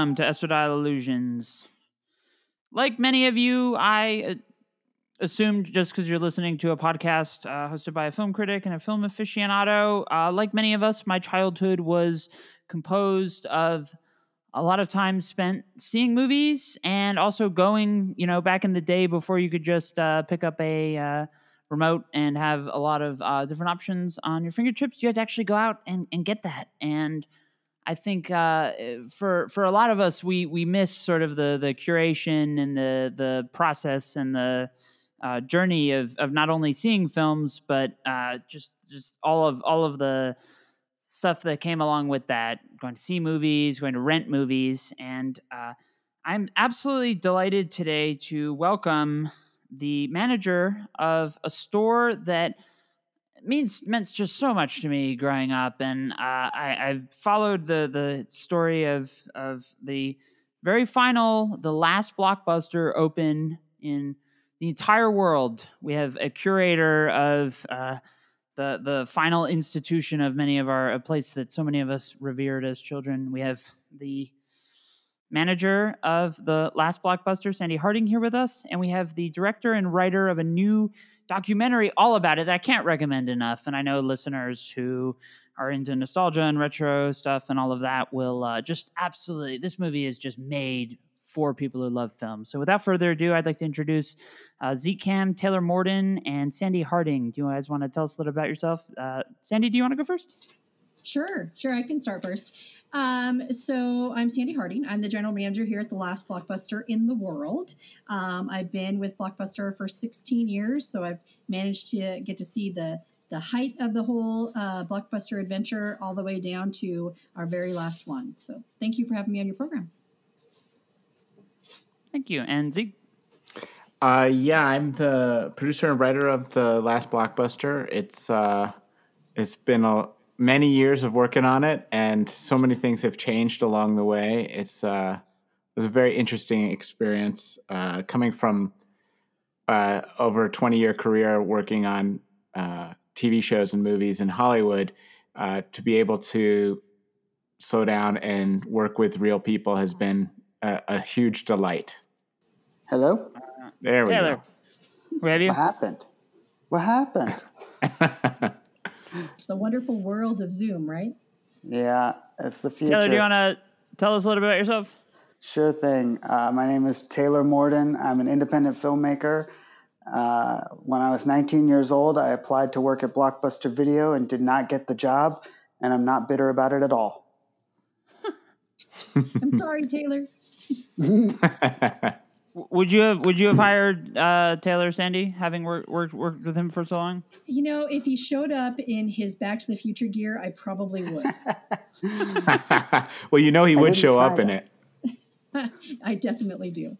welcome to Estradile Illusions. Like many of you, I uh, assumed just because you're listening to a podcast uh, hosted by a film critic and a film aficionado, uh, like many of us, my childhood was composed of a lot of time spent seeing movies and also going, you know, back in the day before you could just uh, pick up a uh, remote and have a lot of uh, different options on your fingertips. You had to actually go out and, and get that. And I think uh, for for a lot of us, we we miss sort of the the curation and the the process and the uh, journey of of not only seeing films but uh, just just all of all of the stuff that came along with that. Going to see movies, going to rent movies, and uh, I'm absolutely delighted today to welcome the manager of a store that means meant just so much to me growing up, and uh, I, I've followed the the story of of the very final, the last blockbuster open in the entire world. We have a curator of uh, the the final institution of many of our a place that so many of us revered as children. We have the manager of the last blockbuster, Sandi Harding, here with us, and we have the director and writer of a new documentary all about it that I can't recommend enough. And I know listeners who are into nostalgia and retro stuff and all of that will uh, just absolutely. This movie is just made for people who love film. So without further ado, I'd like to introduce uh, Zeke Kamm, Taylor Morden, and Sandi Harding. Do you guys want to tell us a little about yourself? Uh, Sandi, do you want to go first? Sure, sure. I can start first. Um, so I'm Sandi Harding. I'm the general manager here at the last blockbuster in the world. Um, I've been with Blockbuster for 16 years, so I've managed to get to see the the height of the whole uh, blockbuster adventure all the way down to our very last one. So thank you for having me on your program. Thank you, and Zeke. Uh, yeah, I'm the producer and writer of the last blockbuster. It's uh, it's been a many years of working on it, and so many things have changed along the way. It's uh, it was a very interesting experience uh, coming from uh, over a 20 year career working on uh, TV shows and movies in Hollywood. Uh, to be able to slow down and work with real people has been a, a huge delight. Hello. There we Taylor. go. We have you. What happened? What happened? It's the wonderful world of Zoom, right? yeah, it's the future. Taylor, do you want to tell us a little bit about yourself? Sure thing. Uh, my name is Taylor Morden. I'm an independent filmmaker. Uh, when I was 19 years old, I applied to work at Blockbuster Video and did not get the job, and I'm not bitter about it at all. I'm sorry, Taylor. W- Would you have Would you have hired uh, Taylor Sandi, having worked worked worked with him for so long? You know, if he showed up in his Back to the Future gear, I probably would. well, you know he I would didn't show try up in it. I definitely do.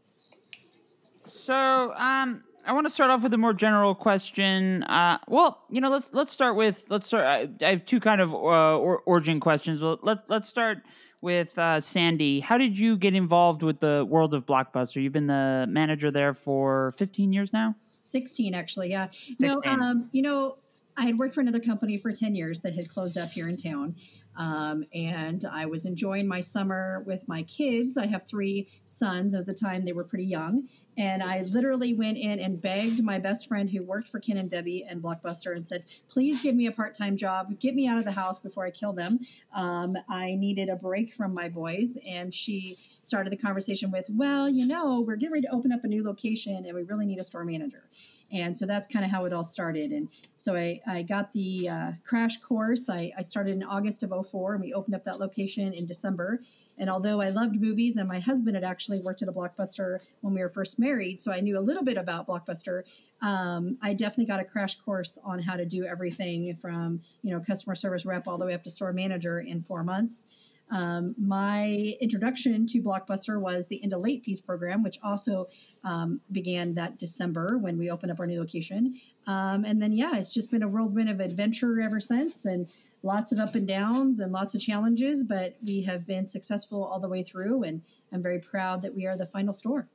So, um, I want to start off with a more general question. Uh, well, you know, let's let's start with let's start. I, I have two kind of uh, or, origin questions. Well, let let's start with uh, Sandi. How did you get involved with the world of Blockbuster? You've been the manager there for 15 years now. 16 actually yeah no um you know i had worked for another company for 10 years that had closed up here in town um, and i was enjoying my summer with my kids. I have three sons at the time they were pretty young. And i literally went in and begged my best friend who worked for ken and debbie and blockbuster and said please give me a part-time job. Get me out of the house before i kill them. Um, i needed a break from my boys and she started the conversation with well you know we're getting ready to open up a new location and we really need a store manager. And so that's kind of how it all started. And so i, I got the uh, crash course. I, I started in august of 04 and we opened up that location in december and although i loved movies and my husband had actually worked at a blockbuster when we were first married so i knew a little bit about blockbuster um, i definitely got a crash course on how to do everything from you know customer service rep all the way up to store manager in four months um, my introduction to Blockbuster was the Into Late Fees program, which also um, began that December when we opened up our new location. Um, and then, yeah, it's just been a whirlwind of adventure ever since, and lots of up and downs and lots of challenges. But we have been successful all the way through, and I'm very proud that we are the final store.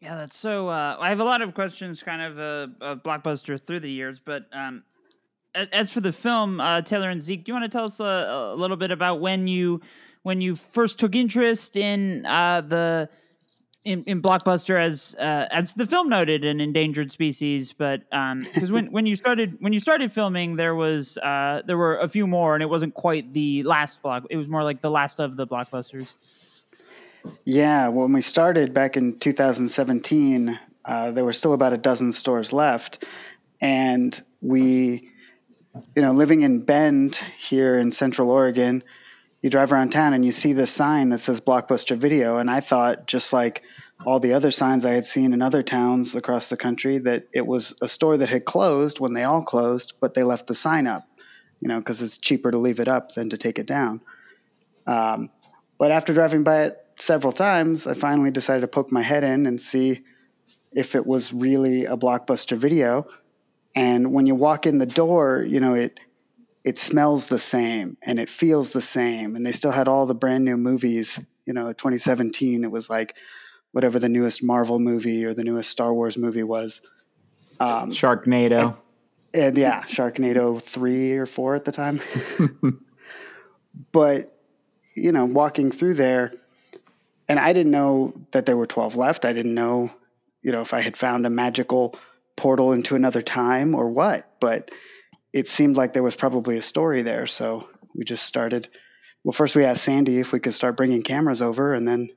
Yeah, that's so. Uh, I have a lot of questions, kind of uh, of Blockbuster through the years, but um, as for the film, uh, Taylor and Zeke, do you want to tell us a, a, little bit about when you when you first took interest in uh, the in, in blockbuster as uh, as the film noted an endangered species but because um, when, when you started when you started filming there was uh, there were a few more and it wasn't quite the last block it was more like the last of the blockbusters. Yeah when we started back in 2017 uh, there were still about a dozen stores left and we you know living in bend here in central oregon you drive around town and you see this sign that says blockbuster video and i thought just like all the other signs I had seen in other towns across the country that it was a store that had closed when they all closed, but they left the sign up, you know, because it's cheaper to leave it up than to take it down. Um, but after driving by it several times, I finally decided to poke my head in and see if it was really a blockbuster video. And when you walk in the door, you know, it it smells the same and it feels the same. And they still had all the brand new movies. You know, 2017, it was like whatever the newest Marvel movie or the newest Star Wars movie was. Um, Sharknado. And, and, yeah, Sharknado three or four at the time. but you know, walking through there, and I didn't know that there were twelve left. I didn't know, you know, if I had found a magical portal into another time or what. But it seemed like there was probably a story there, so we just started. Well, first we asked Sandi if we could start bringing cameras over, and then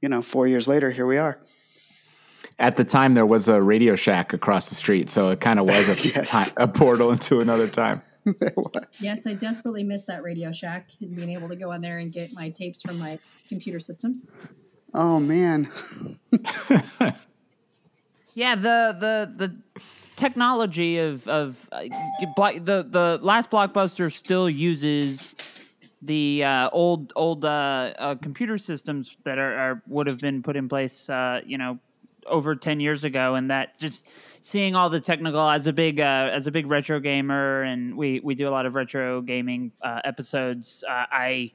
you know, four years later, here we are. At the time, there was a Radio Shack across the street, so it kind of was a, yes. a portal into another time. Yes, I desperately miss that Radio Shack and being able to go in there and get my tapes from my computer systems. Oh man. yeah, the the the technology of of uh, the the last blockbuster still uses the uh, old old uh, uh, computer systems that are, are, would have been put in place, uh, you know, over ten years ago, and that just seeing all the technical as a big uh, as a big retro gamer, and we we do a lot of retro gaming episodes. I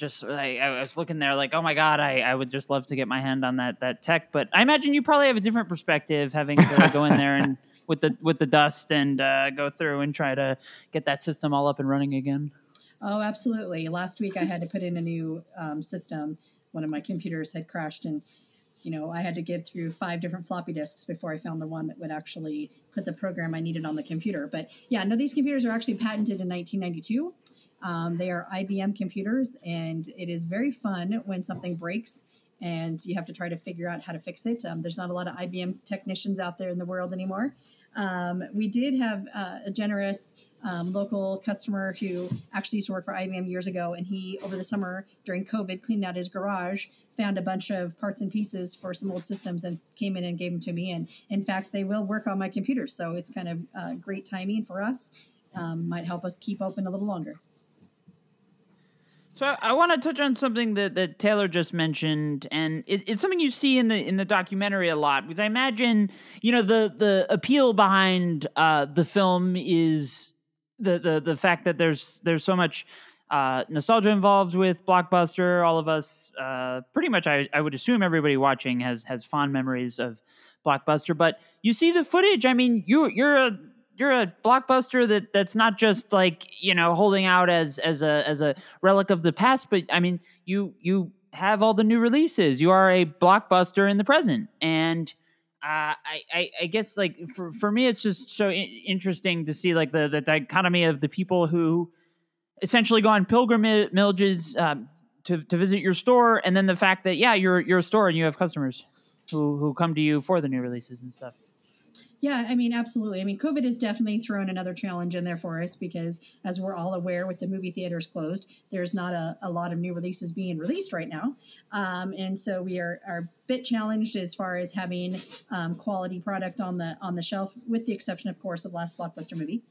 just I, I, was looking there like, oh my god, I, I would just love to get my hand on that that tech. But I imagine you probably have a different perspective, having to go in there and with the with the dust and go through and try to get that system all up and running again. Oh, absolutely. Last week I had to put in a new um, system. One of my computers had crashed, and you know I had to get through five different floppy disks before I found the one that would actually put the program I needed on the computer. But yeah, no, these computers are actually patented in 1992. Um, they are IBM computers, and it is very fun when something breaks and you have to try to figure out how to fix it. Um, there's not a lot of IBM technicians out there in the world anymore. Um, we did have uh, a generous um, local customer who actually used to work for IBM years ago, and he over the summer during COVID cleaned out his garage, found a bunch of parts and pieces for some old systems, and came in and gave them to me. And in fact, they will work on my computer, so it's kind of uh, great timing for us. Um, might help us keep open a little longer. So I, want to touch on something that, that Taylor just mentioned, and it, it's something you see in the in the documentary a lot. Because I imagine, you know, the the appeal behind uh, the film is the the the fact that there's there's so much uh, nostalgia involved with blockbuster. All of us, uh, pretty much, I, I would assume everybody watching has has fond memories of blockbuster. But you see the footage. I mean, you you're a you're a blockbuster that that's not just like you know holding out as as a as a relic of the past, but I mean you you have all the new releases. You are a blockbuster in the present, and uh, I, I, I guess like for for me, it's just so interesting to see like the the dichotomy of the people who essentially go on pilgrimages um, to to visit your store, and then the fact that yeah, you're you're a store and you have customers who who come to you for the new releases and stuff. Yeah, I mean, absolutely. I mean, COVID has definitely thrown another challenge in there for us because, as we're all aware, with the movie theaters closed, there's not a, a lot of new releases being released right now. Um, and so we are, are a bit challenged as far as having um, quality product on the on the shelf, with the exception, of course, of last blockbuster movie.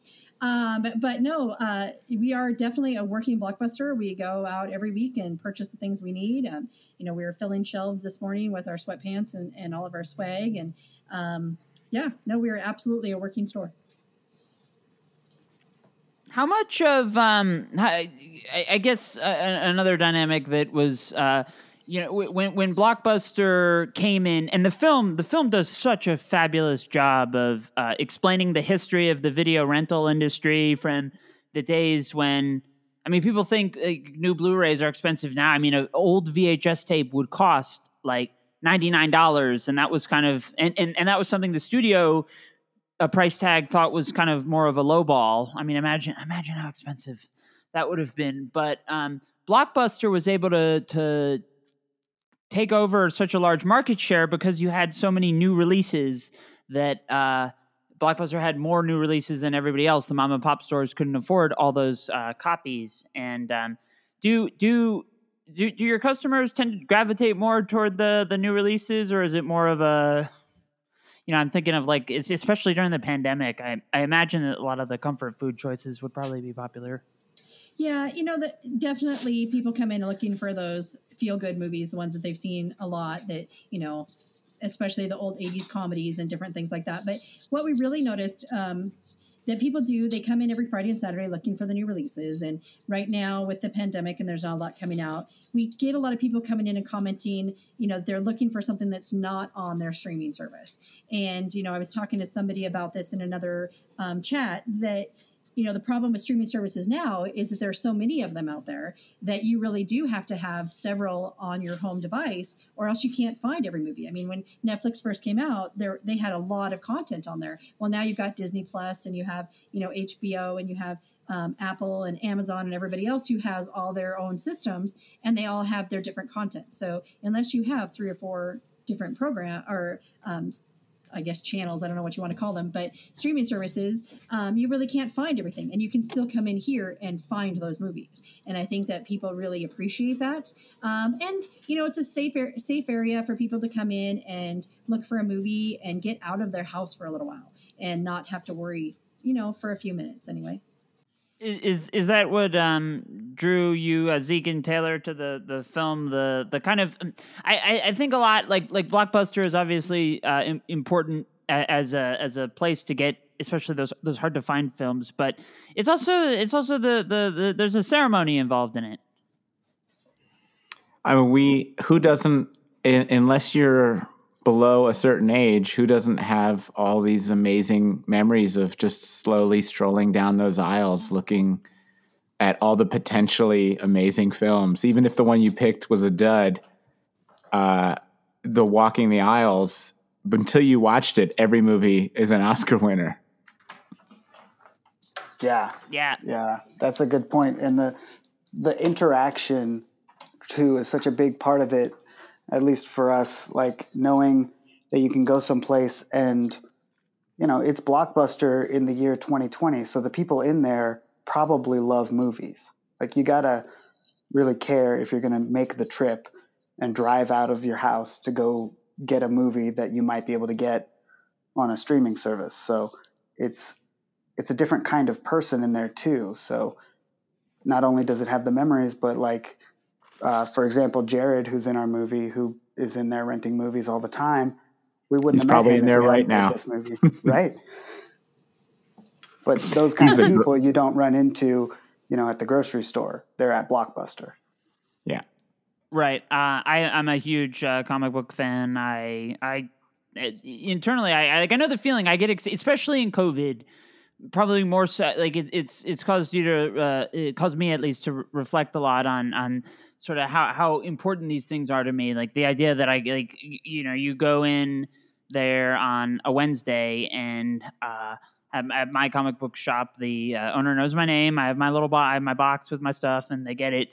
Um, but no, uh, we are definitely a working blockbuster. We go out every week and purchase the things we need. Um, you know, we were filling shelves this morning with our sweatpants and, and all of our swag. And um, yeah, no, we are absolutely a working store. How much of um, I, I guess uh, another dynamic that was uh, you know when when blockbuster came in and the film the film does such a fabulous job of uh, explaining the history of the video rental industry from the days when i mean people think new blu-rays are expensive now i mean an old vhs tape would cost like $99 and that was kind of and, and, and that was something the studio a price tag thought was kind of more of a low ball i mean imagine imagine how expensive that would have been but um, blockbuster was able to to take over such a large market share because you had so many new releases that uh, Blockbuster had more new releases than everybody else. The mom and pop stores couldn't afford all those uh, copies. And um, do do do do your customers tend to gravitate more toward the the new releases, or is it more of a you know, I'm thinking of like, especially during the pandemic. I, I imagine that a lot of the comfort food choices would probably be popular. Yeah, you know that definitely people come in looking for those feel good movies, the ones that they've seen a lot that, you know, especially the old 80s comedies and different things like that. But what we really noticed um, that people do, they come in every Friday and Saturday looking for the new releases. And right now, with the pandemic and there's not a lot coming out, we get a lot of people coming in and commenting, you know, they're looking for something that's not on their streaming service. And, you know, I was talking to somebody about this in another um, chat that, you know the problem with streaming services now is that there are so many of them out there that you really do have to have several on your home device or else you can't find every movie. I mean when netflix first came out there they had a lot of content on there. Well now you've got disney plus and you have you know hbo and you have um, apple and amazon and everybody else who has all their own systems and they all have their different content. So unless you have three or four different program or um, I guess channels. I don't know what you want to call them, but streaming services, um, you really can't find everything, and you can still come in here and find those movies. And I think that people really appreciate that. Um, and you know, it's a safe safe area for people to come in and look for a movie and get out of their house for a little while and not have to worry. You know, for a few minutes anyway. Is is that what um, drew you, uh, Zeke and Taylor, to the, the film? The the kind of um, I, I think a lot like like Blockbuster is obviously uh, important as a as a place to get especially those those hard to find films, but it's also it's also the, the, the there's a ceremony involved in it. I mean, we who doesn't unless you're below a certain age, who doesn't have all these amazing memories of just slowly strolling down those aisles looking at all the potentially amazing films? Even if the one you picked was a dud, uh, the walking the aisles, until you watched it, every movie is an Oscar winner. Yeah. Yeah. Yeah. That's a good point. And the the interaction too is such a big part of it at least for us, like knowing that you can go someplace and, you know, it's blockbuster in the year 2020. So the people in there probably love movies. Like you got to really care if you're going to make the trip and drive out of your house to go get a movie that you might be able to get on a streaming service. So it's it's a different kind of person in there too. So not only does it have the memories, but like uh, for example, Jared, who's in our movie, who is in there renting movies all the time, we wouldn't. He's probably in there right now. This movie, right? But those kinds of people you don't run into, you know, at the grocery store. They're at Blockbuster. Yeah. Right. Uh, I, I'm a huge uh, comic book fan. I, I internally, I, I like. I know the feeling. I get, ex- especially in COVID probably more so like it, it's it's caused you to uh, it caused me at least to re- reflect a lot on on sort of how how important these things are to me. Like the idea that I like you know you go in there on a Wednesday and uh, at, at my comic book shop, the uh, owner knows my name. I have my little bo- I have my box with my stuff, and they get it.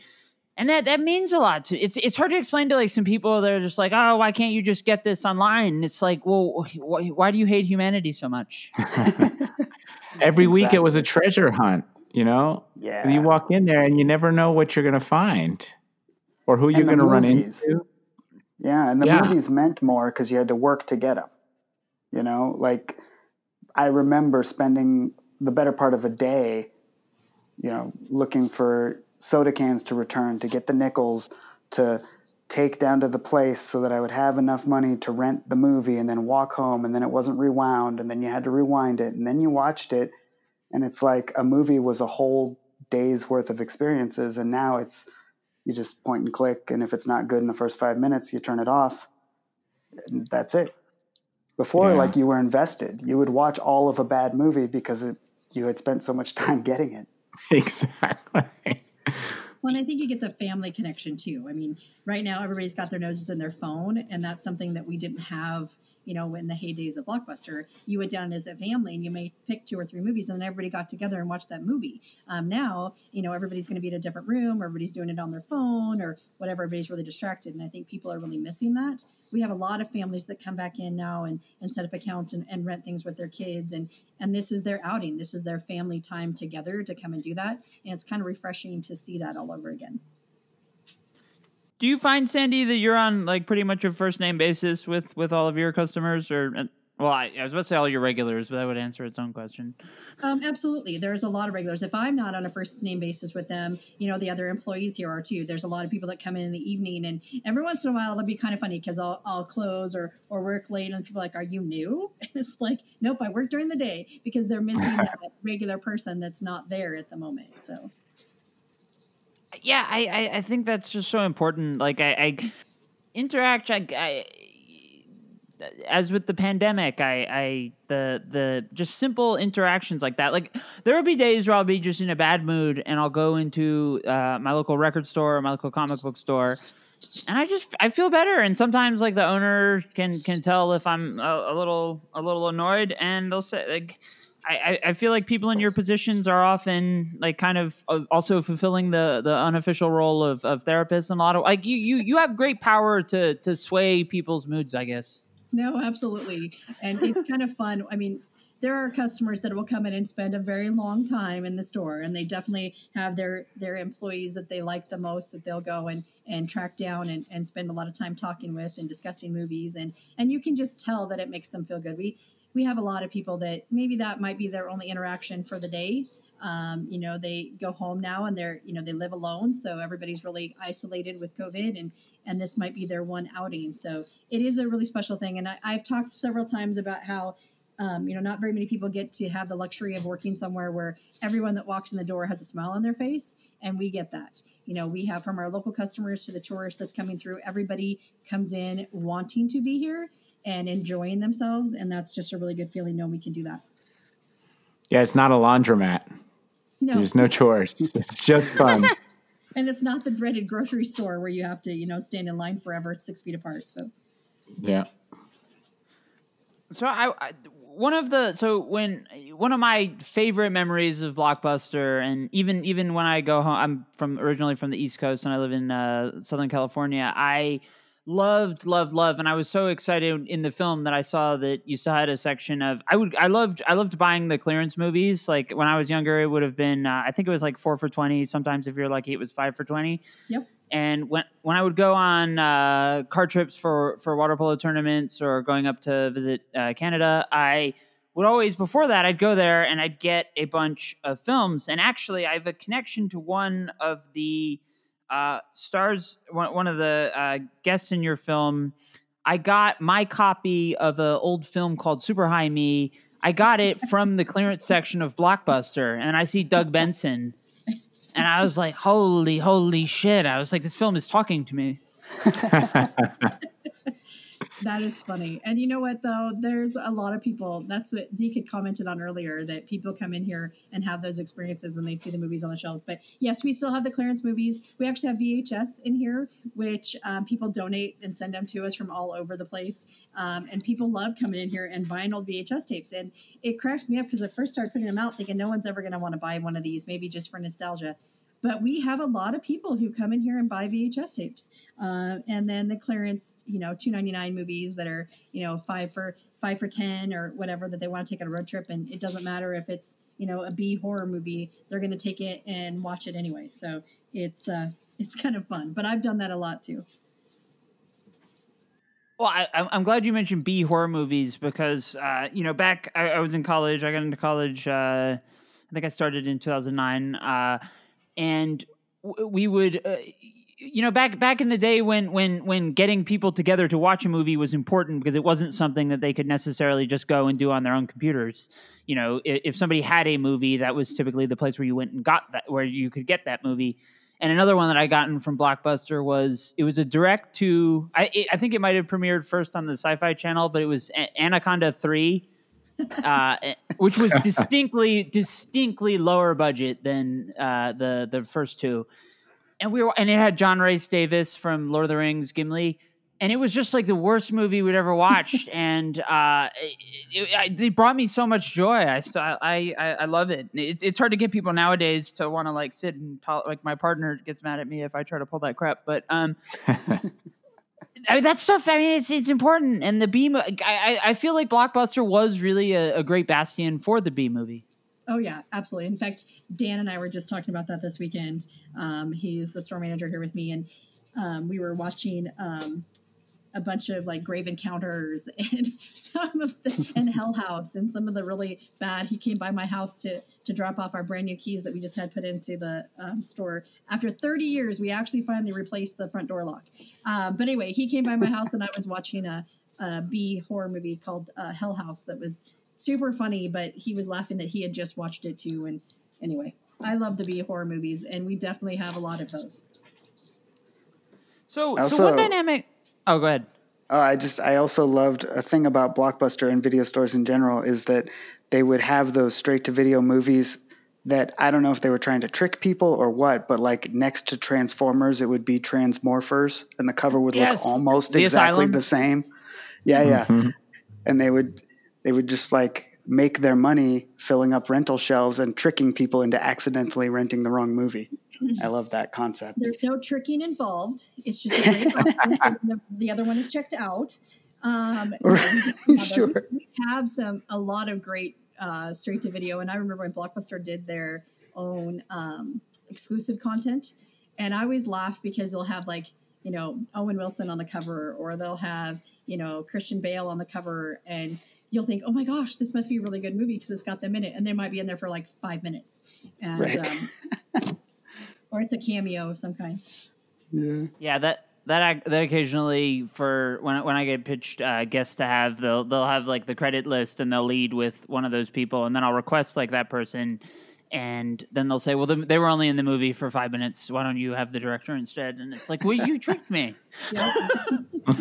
And that, that means a lot to it's it's hard to explain to like some people that are just like oh why can't you just get this online it's like well why, why do you hate humanity so much every week it was a treasure hunt you know yeah you walk in there and you never know what you're going to find or who you're going to run into. Yeah, and the yeah. movies meant more because you had to work to get them. You know, like I remember spending the better part of a day, you know, looking for soda cans to return to get the nickels to take down to the place so that I would have enough money to rent the movie and then walk home and then it wasn't rewound and then you had to rewind it and then you watched it and it's like a movie was a whole day's worth of experiences and now it's you just point and click, and if it's not good in the first five minutes, you turn it off. And that's it. Before, Yeah. like you were invested, you would watch all of a bad movie because it, you had spent so much time getting it. exactly. Well, and I think you get the family connection too. I mean, right now everybody's got their noses in their phone, and that's something that we didn't have. You know, in the heydays of Blockbuster, you went down as a family and you may pick two or three movies, and then everybody got together and watched that movie. Um, now, you know, everybody's going to be in a different room, everybody's doing it on their phone, or whatever. Everybody's really distracted, and I think people are really missing that. We have a lot of families that come back in now and, and set up accounts and, and rent things with their kids, and and this is their outing. This is their family time together to come and do that, and it's kind of refreshing to see that all over again. Do you find Sandi that you're on like pretty much a first name basis with with all of your customers, or uh, well, I, I was about to say all your regulars, but that would answer its own question. Um, absolutely. There's a lot of regulars. If I'm not on a first name basis with them, you know, the other employees here are too. There's a lot of people that come in in the evening, and every once in a while it'll be kind of funny because I'll, I'll close or, or work late, and people are like, Are you new? And it's like, Nope, I work during the day because they're missing that regular person that's not there at the moment. So, Yeah, I, I, I think that's just so important. Like I, I interact. I, I as with the pandemic, I, I the the just simple interactions like that. Like there will be days where I'll be just in a bad mood, and I'll go into uh, my local record store or my local comic book store, and I just I feel better. And sometimes like the owner can can tell if I'm a, a little a little annoyed, and they'll say like. I, I- feel like people in your positions are often like kind of uh, also fulfilling the the unofficial role of, of therapists and a lot of like you you you have great power to to sway people's moods I guess. no, absolutely. And it's kind of fun. I mean, there are customers that will come in and spend a very long time in the store and they definitely have their their employees that they like the most that they'll go and and track down and, and spend a lot of time talking with and discussing movies and and you can just tell that it makes them feel good we we have a lot of people that maybe that might be their only interaction for the day. Um, you know they go home now and they're you know they live alone. So everybody's really isolated with covid and and this might be their one outing. So it is a really special thing. And I, i've talked several times about how um, you know, not very many people get to have the luxury of working somewhere where everyone that walks in the door has a smile on their face, and we get that. You know, we have from our local customers to the tourists that's coming through, everybody comes in wanting to be here and enjoying themselves, and that's just a really good feeling knowing we can do that. Yeah, it's not a laundromat. No, There's no chores. It's just fun. and it's not the dreaded grocery store where you have to, you know, stand in line forever, six feet apart. So, yeah. So I, I one of the so when one of my favorite memories of Blockbuster and even even when I go home I'm from originally from the East Coast and I live in uh, Southern California I loved loved loved and I was so excited in the film that I saw that you still had a section of I would I loved I loved buying the clearance movies like when I was younger it would have been uh, I think it was like 4 for 20 sometimes if you're lucky it was 5 for 20 yep. and when when I would go on uh, car trips for for water polo tournaments or going up to visit uh, Canada, I would always before that I'd go there and I'd get a bunch of films. And actually, I have a connection to one of the uh, stars, one, one of the uh, guests in your film. I got my copy of an old film called Super High Me. I got it from the clearance section of Blockbuster, and I see Doug Benson and I was like, "Holy, holy shit!" I was like, "This film is talking to me." That is funny. And you know what, though? There's a lot of people. That's what Zeke had commented on earlier that people come in here and have those experiences when they see the movies on the shelves. But yes, we still have the clearance movies. We actually have VHS in here, which um, people donate and send them to us from all over the place. Um, and people love coming in here and buying old VHS tapes. And it cracks me up because I first started putting them out thinking no one's ever going to want to buy one of these, maybe just for nostalgia but we have a lot of people who come in here and buy VHS tapes, uh, and then the clearance, you know, two ninety nine movies that are you know five for five for ten or whatever that they want to take on a road trip, and it doesn't matter if it's you know a B horror movie, they're going to take it and watch it anyway. So it's uh, it's kind of fun, but I've done that a lot too. Well, I, I'm I'm glad you mentioned B horror movies because uh, you know back I, I was in college. I got into college. Uh, I think I started in 2009, uh, and we would. Uh, you know, back back in the day when when when getting people together to watch a movie was important because it wasn't something that they could necessarily just go and do on their own computers. You know, if, if somebody had a movie, that was typically the place where you went and got that, where you could get that movie. And another one that I gotten from Blockbuster was it was a direct to I it, I think it might have premiered first on the Sci-Fi Channel, but it was A- Anaconda Three, uh, eh, which was distinctly distinctly lower budget than uh, the the first two. And we were and it had John Rhys Davies from Lord of the Rings, Gimli, and it was just like the worst movie we'd ever watched. and uh, it, it, it brought me so much joy. I st- I, I I love it. It's it's hard to get people nowadays to want to like sit and talk. Like my partner gets mad at me if I try to pull that crap. But um, I mean that stuff. I mean it's it's important. And the B, I, I feel like Blockbuster was really a, a great bastion for the B movie. Oh yeah, absolutely. In fact, Dan and I were just talking about that this weekend. Um, he's the store manager here with me, and um, we were watching um, a bunch of like Grave Encounters and some of the and Hell House and some of the really bad. He came by my house to to drop off our brand new keys that we just had put into the um, store. After 30 years, we actually finally replaced the front door lock. Um, but anyway, he came by my house and I was watching a, a B horror movie called uh, Hell House that was super funny, but he was laughing that he had just watched it too. And anyway, I love the B horror movies, and we definitely have a lot of those. So so Also- one dynamic. Oh, go ahead. Oh, I just I also loved a thing about Blockbuster and video stores in general is that they would have those straight to video movies that I don't know if they were trying to trick people or what, but like next to Transformers, it would be Transmorphers, and the cover would Yes. look almost The exactly Asylum. the same. Yeah, yeah, Mhm. and they would they would just like make their money filling up rental shelves and tricking people into accidentally renting the wrong movie. I love that concept. There's no tricking involved. It's just a great option. the, the other one is checked out. Um, no, we definitely have those. Sure. We have some a lot of great uh, straight to video, and I remember when Blockbuster did their own um, exclusive content, and I always laugh because they'll have like you know Owen Wilson on the cover, or they'll have you know Christian Bale on the cover, and you'll think, oh my gosh, this must be a really good movie because it's got them in it, and they might be in there for like five minutes, and Right. um, or it's a cameo of some kind. Yeah. Yeah, that that that occasionally for when I- when I get pitched uh, guests to have they'll they'll have like the credit list and they'll lead with one of those people and then I'll request like that person and then they'll say well they- they were only in the movie for five minutes why don't you have the director instead and it's like well you tricked me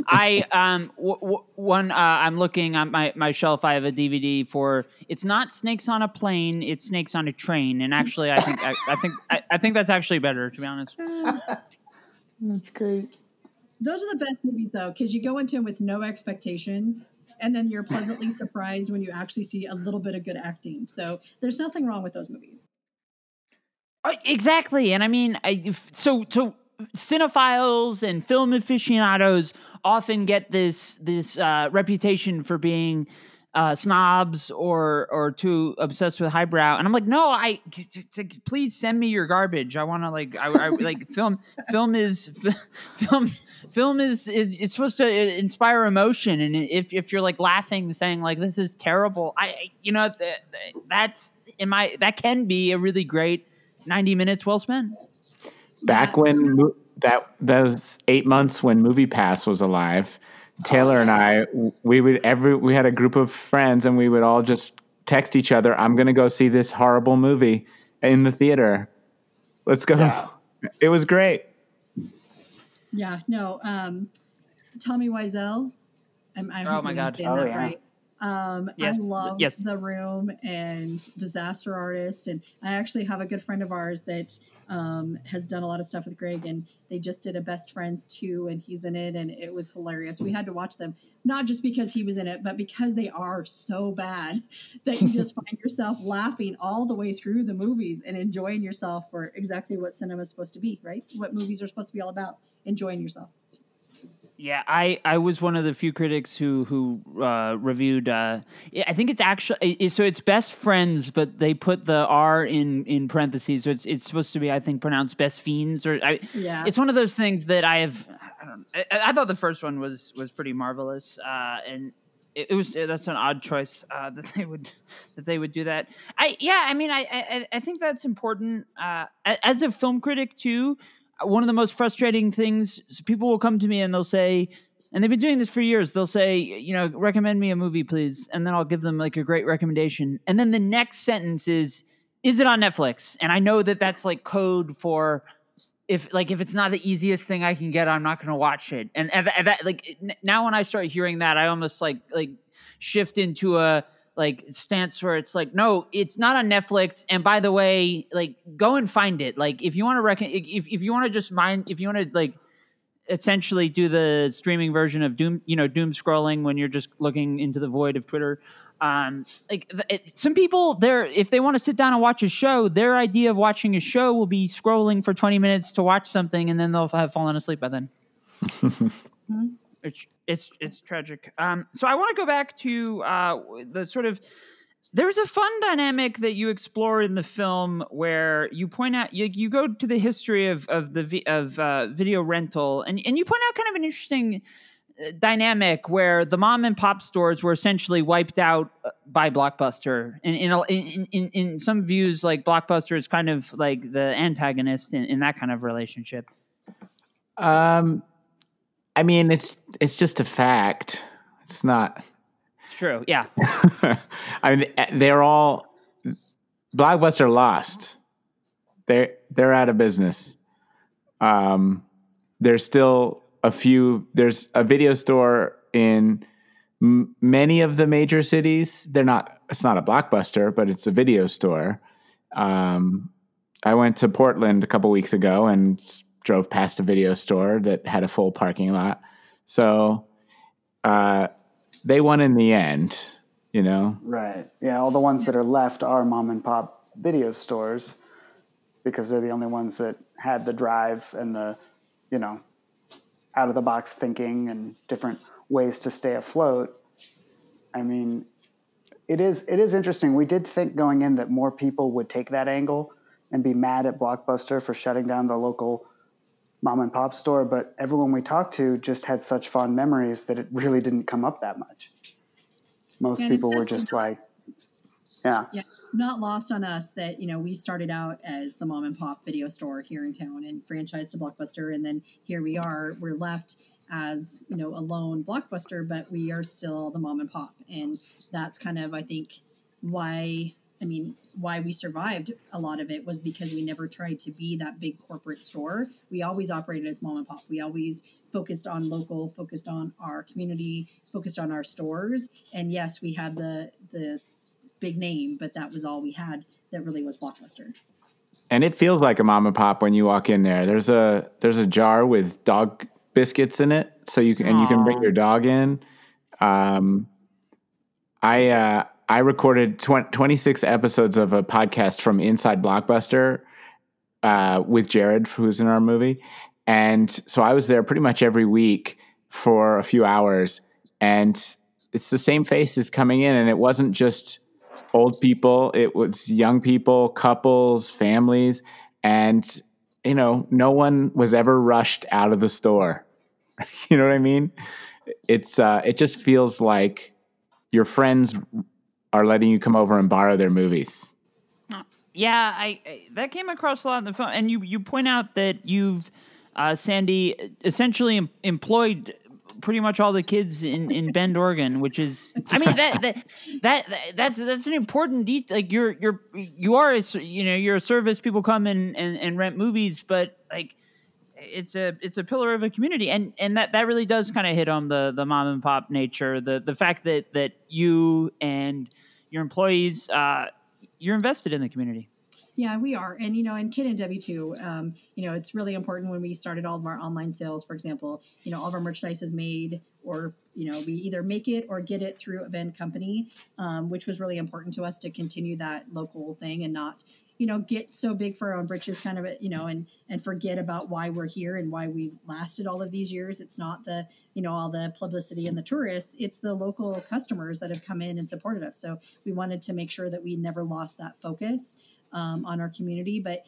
I um w- w- one uh, I'm looking on my my shelf. I have a DVD for. It's not Snakes on a Plane. It's Snakes on a Train. And actually, I think I, I think I, I think that's actually better to be honest. That's great. Those are the best movies though, because you go into them with no expectations, and then you're pleasantly surprised when you actually see a little bit of good acting. So there's nothing wrong with those movies. Uh, Exactly, and I mean, I, so so cinephiles and film aficionados often get this this uh, reputation for being uh, snobs or or too obsessed with highbrow, and I'm like, no, I please send me your garbage. I want to like, I, I like film. Film is film. Film is is it's supposed to uh, inspire emotion, and if if you're like laughing, saying like this is terrible, I I- you know th- th- that's in my that can be a really great 90 minutes well spent. Back when that those eight months when Movie Pass was alive, Taylor and I we would every we had a group of friends and we would all just text each other, "I'm going to go see this horrible movie in the theater. Let's go." It was great. Yeah, no. Um, Tommy Wiseau. I'm, I Oh hope my I'm God. saying Oh, that yeah. right. Um, Yes, I love yes. The Room and Disaster Artist, and I actually have a good friend of ours that um, has done a lot of stuff with Greg, and they just did a Best Friends too, and he's in it, and it was hilarious. We had to watch them not just because he was in it, but because they are so bad that you just find yourself laughing all the way through the movies and enjoying yourself for exactly what cinema is supposed to be, right? What movies are supposed to be all about, enjoying yourself. Yeah, I, I was one of the few critics who who uh, reviewed. Uh, I think it's actually it, so it's best friends, but they put the R in in parentheses, so it's it's supposed to be I think pronounced best fiends or I, Yeah. it's one of those things that I have. I don't. I, I thought the first one was was pretty marvelous, uh, and it, it was that's an odd choice uh, that they would that they would do that. I yeah, I mean, I I, I think that's important uh, as a film critic too. One of the most frustrating things people will come to me and they'll say, and they've been doing this for years. They'll say, you know, recommend me a movie, please, and then I'll give them like a great recommendation, and then the next sentence is, is it on Netflix? And I know that that's like code for if like if it's not the easiest thing I can get, I'm not going to watch it. And, and that like now when I start hearing that, I almost like like shift into a like stance where it's like no it's not on netflix and by the way like go and find it like if you want to reckon if, if you want to just mind if you want to like essentially do the streaming version of doom you know doom scrolling when you're just looking into the void of twitter um like it, some people they're if they want to sit down and watch a show their idea of watching a show will be scrolling for 20 minutes to watch something and then they'll have fallen asleep by then mm-hmm. it's it's tragic. Um so i want to go back to uh the sort of there's a fun dynamic that you explore in the film where you point out you, you go to the history of of the of uh, video rental and and you point out kind of an interesting uh, dynamic where the mom and pop stores were essentially wiped out uh, by blockbuster and in in, in, in some views like blockbuster is kind of like the antagonist in, in that kind of relationship. Um i mean it's it's just a fact it's not True. Yeah. I mean, eh, they're all Blockbuster lost. They're they're out of business. Um, there's still a few. There's a video store in m- many of the major cities. They're not. It's not a Blockbuster, but it's a video store. Um, I went to Portland a couple weeks ago and drove past a video store that had a full parking lot. So. Uh, they won in the end, you know? Right. Yeah. All the ones that are left are mom and pop video stores because they're the only ones that had the drive and the, you know, out of the box thinking and different ways to stay afloat. I mean, it is it is interesting. We did think going in that more people would take that angle and be mad at Blockbuster for shutting down the local mom and pop store, but everyone we talked to just had such fond memories that it really didn't come up that much. Most people were just like, yeah. Yeah. Not lost on us that, you know, we started out as the mom and pop video store here in town and franchised to Blockbuster. And then here we are, we're left as, you know, a lone Blockbuster, but we are still the mom and pop. And that's kind of, I think, why I mean, why we survived a lot of it was because we never tried to be that big corporate store. We always operated as mom and pop. We always focused on local, focused on our community, focused on our stores. And yes, we had the the big name, but that was all we had that really was Blockbuster. And it feels like a mom and pop when you walk in there. There's a there's a jar with dog biscuits in it, so you can Aww. and you can bring your dog in. Um, I uh, I recorded tw- 26 episodes of a podcast from Inside Blockbuster uh, with Jared, who's in our movie. And so I was there pretty much every week for a few hours. And it's the same faces coming in. And it wasn't just old people, it was young people, couples, families. And, you know, no one was ever rushed out of the store. you know what I mean? It's, uh, it just feels like your friends are letting you come over and borrow their movies. Yeah, I, I that came across a lot in the film, and you you point out that you've uh, Sandi essentially em- employed pretty much all the kids in, in Bend, Oregon, which is, I mean, that, that, that, that's, that's an important detail. Like you're, you're, you are, a, you know, you're a service. People come and, and, and rent movies, but like, it's a, it's a pillar of a community. And, and that, that really does kind of hit on the, the mom and pop nature, the, the fact that, that you and, your employees, uh, you're invested in the community. Yeah, we are. And, you know, and Ken and Debbie too, um, you know, it's really important when we started all of our online sales, for example, you know, all of our merchandise is made or, you know, we either make it or get it through a Bend company, um, which was really important to us to continue that local thing and not, you know, get so big for our own britches kind of, you know, and, and forget about why we're here and why we've lasted all of these years. It's not the, you know, all the publicity and the tourists, it's the local customers that have come in and supported us. So we wanted to make sure that we never lost that focus um, on our community. But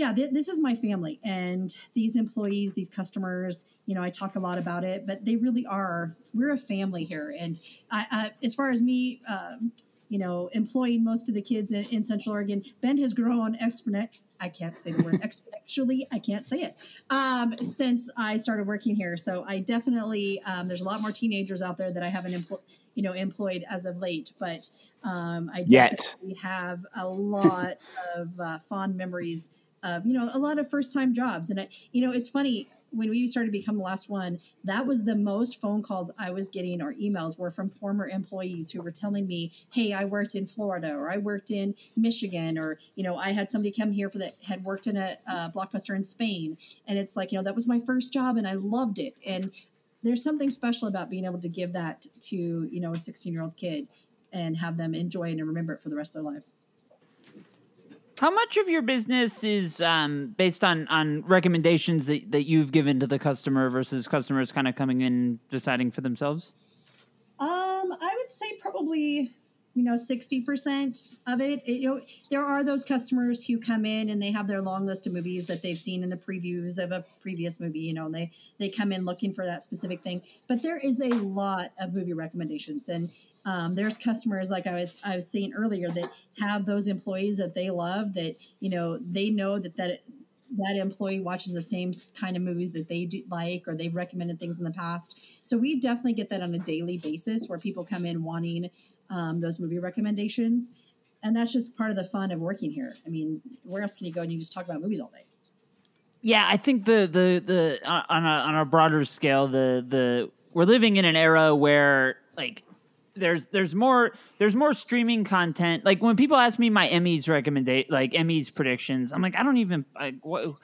yeah, th- this is my family, and these employees, these customers. You know, I talk a lot about it, but they really are. We're a family here, and I, I, as far as me. Um, you know, employing most of the kids in, in Central Oregon, Bend has grown exponentially. I can't say the word exponentially. I can't say it um, since I started working here. So I definitely um, there's a lot more teenagers out there that I haven't employed, you know, employed as of late. But um, I definitely Yet. have a lot of uh, fond memories of you know a lot of first time jobs. And I, you know it's funny when we started to become the last one that was the most phone calls i was getting or emails were from former employees who were telling me hey i worked in florida or i worked in michigan or you know i had somebody come here for that had worked in a blockbuster in spain. And it's like you know that was my first job and i loved it. And there's something special about being able to give that to you know a 16 year old kid and have them enjoy it and remember it for the rest of their lives how much of your business is um, based on on recommendations that, that you've given to the customer versus customers kind of coming in deciding for themselves? Um, I would say probably you know 60% of it. it. you know there are those customers who come in and they have their long list of movies that they've seen in the previews of a previous movie you know and they they come in looking for that specific thing but there is a lot of movie recommendations and um, there's customers like I was I was saying earlier that have those employees that they love that you know they know that that that employee watches the same kind of movies that they do like or they've recommended things in the past. So we definitely get that on a daily basis where people come in wanting um, those movie recommendations, and that's just part of the fun of working here. I mean, where else can you go and you just talk about movies all day? Yeah, I think the the the on a on a broader scale, the the we're living in an era where like there's there's more there's more streaming content. Like when people ask me my Emmys recommendation, like Emmys predictions, I'm like, I don't even like what.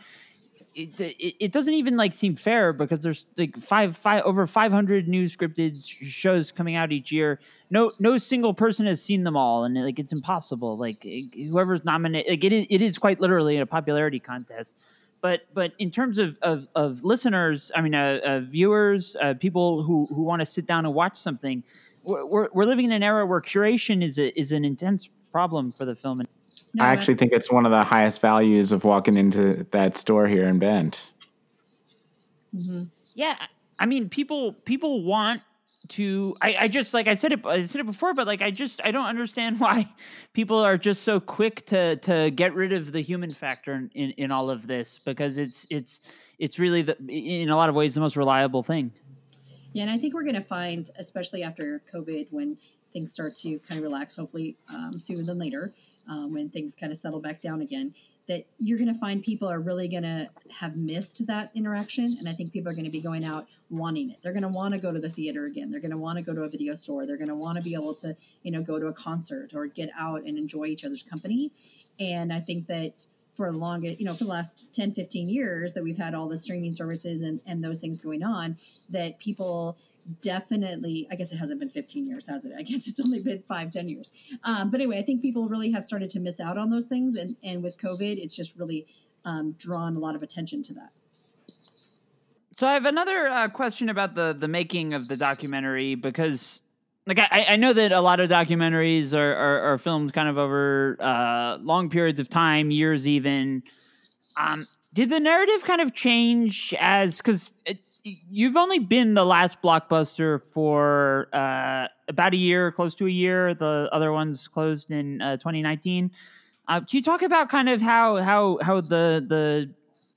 It, it, it, doesn't even like seem fair because there's like five five over 500 new scripted shows coming out each year no no single person has seen them all and like it's impossible like whoever's nominated like it is, it is quite literally a popularity contest but but in terms of of, of listeners i mean uh, uh, viewers uh, people who who want to sit down and watch something we're, we're living in an era where curation is a, is an intense problem for the film. No, I actually think it's one of the highest values of walking into that store here in Bend. Mm-hmm. Yeah, I mean, people people want to. I, I just like I said it. I said it before, but like I just I don't understand why people are just so quick to to get rid of the human factor in, in, in all of this because it's it's it's really the in a lot of ways the most reliable thing. Yeah, and I think we're going to find, especially after COVID, when things start to kind of relax, hopefully um, sooner than later, um, when things kind of settle back down again, that you're going to find people are really going to have missed that interaction. And I think people are going to be going out wanting it. They're going to want to go to the theater again. They're going to want to go to a video store. They're going to want to be able to, you know, go to a concert or get out and enjoy each other's company. And I think that for the longest, you know, for the last 10, 15 years that we've had all the streaming services and, and those things going on, that people definitely, I guess it hasn't been 15 years, has it? I guess it's only been five, 10 years. Um, but anyway, I think people really have started to miss out on those things. And, and with COVID, it's just really um, drawn a lot of attention to that. So I have another uh, question about the the making of the documentary because like I, I know that a lot of documentaries are, are, are filmed kind of over uh, long periods of time, years even. Um, did the narrative kind of change as because you've only been the last blockbuster for uh, about a year, close to a year. The other ones closed in uh, 2019. Uh, can you talk about kind of how how how the the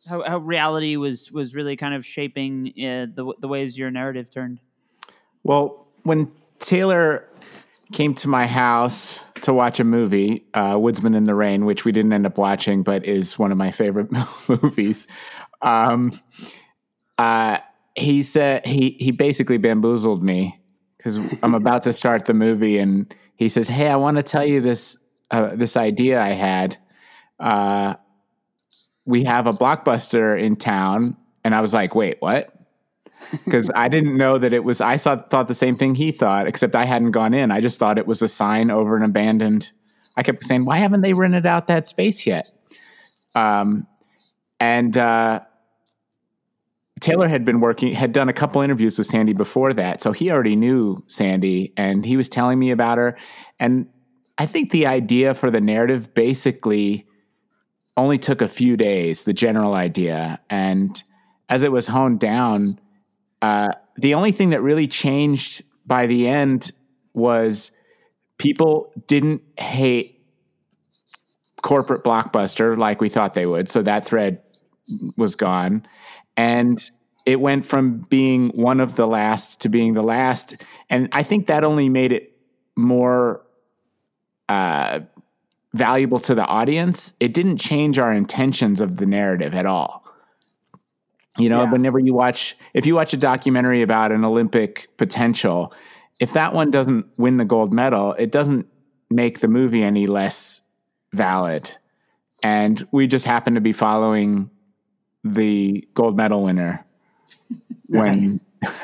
how, how reality was was really kind of shaping uh, the the ways your narrative turned? Well, when Taylor came to my house to watch a movie, uh, Woodsman in the Rain, which we didn't end up watching, but is one of my favorite movies. Um, uh, he said he he basically bamboozled me because I'm about to start the movie, and he says, "Hey, I want to tell you this uh, this idea I had. Uh, we have a blockbuster in town." And I was like, "Wait, what?" Because I didn't know that it was. I thought thought the same thing he thought, except I hadn't gone in. I just thought it was a sign over an abandoned. I kept saying, "Why haven't they rented out that space yet?" Um, and uh, Taylor had been working, had done a couple interviews with Sandi before that, so he already knew Sandi, and he was telling me about her. And I think the idea for the narrative basically only took a few days, the general idea, and as it was honed down uh, the only thing that really changed by the end was people didn't hate corporate blockbuster like we thought they would. So that thread was gone. And it went from being one of the last to being the last. And I think that only made it more uh, valuable to the audience, it didn't change our intentions of the narrative at all. You know, Yeah. whenever you watch, if you watch a documentary about an Olympic potential, if that one doesn't win the gold medal, it doesn't make the movie any less valid. And we just happen to be following the gold medal winner when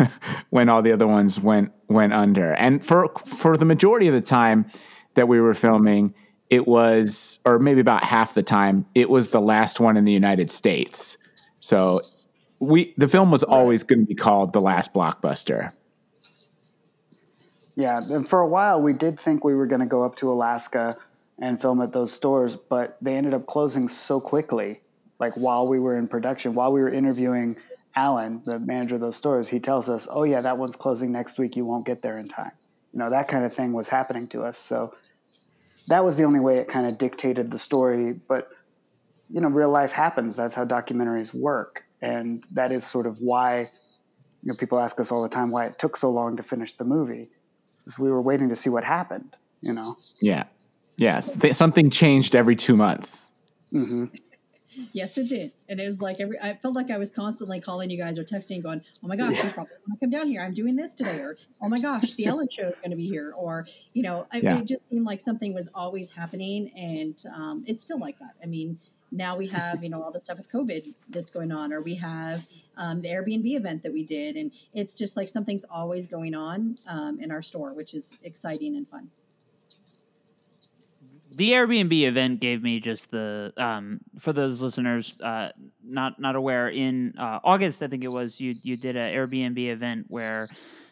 when all the other ones went went under. And for for the majority of the time that we were filming, it was or maybe about half the time, it was the last one in the United States. So we the film was always going to be called The Last Blockbuster. Yeah, and for a while we did think we were going to go up to Alaska and film at those stores, but they ended up closing so quickly. Like while we were in production, while we were interviewing Alan, the manager of those stores, he tells us, "Oh yeah, that one's closing next week. You won't get there in time." You know, that kind of thing was happening to us. So that was the only way it kind of dictated the story, but you know, real life happens. That's how documentaries work, and that is sort of why you know people ask us all the time why it took so long to finish the movie because we were waiting to see what happened. You know. Yeah. Yeah, Th- something changed every 2 months. mm-hmm. Yes, it did, and it was like every. I felt like I was constantly calling you guys or texting, going, "Oh my gosh, she's probably going to come down here. I'm doing this today," or "Oh my gosh, the Ellen Show is going to be here," or you know, I, Yeah. it just seemed like something was always happening, and um, it's still like that. I mean, now we have you know all the stuff with COVID that's going on, or we have um, the Airbnb event that we did, and it's just like something's always going on um, in our store, which is exciting and fun. the Airbnb event gave me just the um, for those listeners uh, not not aware in uh, August I think it was you you did an Airbnb event where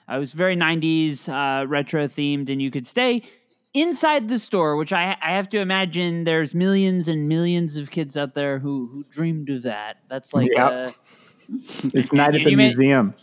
uh, it was very 90s uh, retro themed and you could stay inside the store which I I have to imagine there's millions and millions of kids out there who who dreamed of that that's like Yep. uh, It's night at you the made- museum.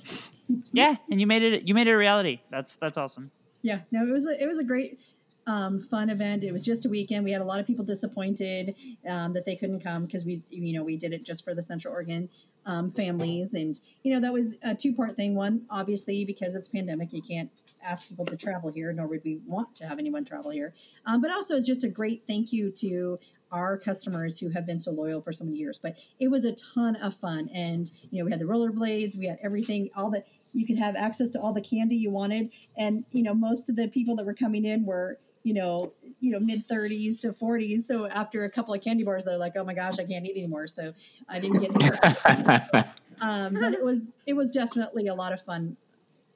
yeah and you made it you made it a reality that's that's awesome Yeah, no, it was a, it was a great um, fun event. It was just a weekend. We had a lot of people disappointed um, that they couldn't come because we you know we did it just for the Central Oregon um, families, and you know that was a two part thing. One, obviously, because it's pandemic, you can't ask people to travel here, nor would we want to have anyone travel here. Um, but also, it's just a great thank you to our customers who have been so loyal for so many years. But it was a ton of fun, and you know we had the rollerblades, we had everything, all the you could have access to all the candy you wanted, and you know most of the people that were coming in were you know you know mid 30s to 40s. So after a couple of candy bars, they're like, oh my gosh, I can't eat anymore. So I didn't get any. um, but it was it was definitely a lot of fun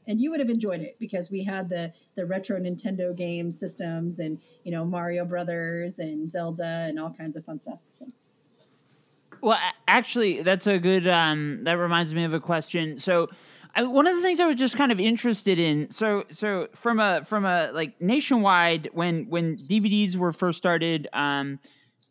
and you would have enjoyed it because we had the the retro Nintendo game systems and you know Mario Brothers and Zelda and all kinds of fun stuff. So Well, actually, that's a good. Um, that reminds me of a question. So, One of the things I was just kind of interested in. So, so from a from a like nationwide, when when DVDs were first started, um,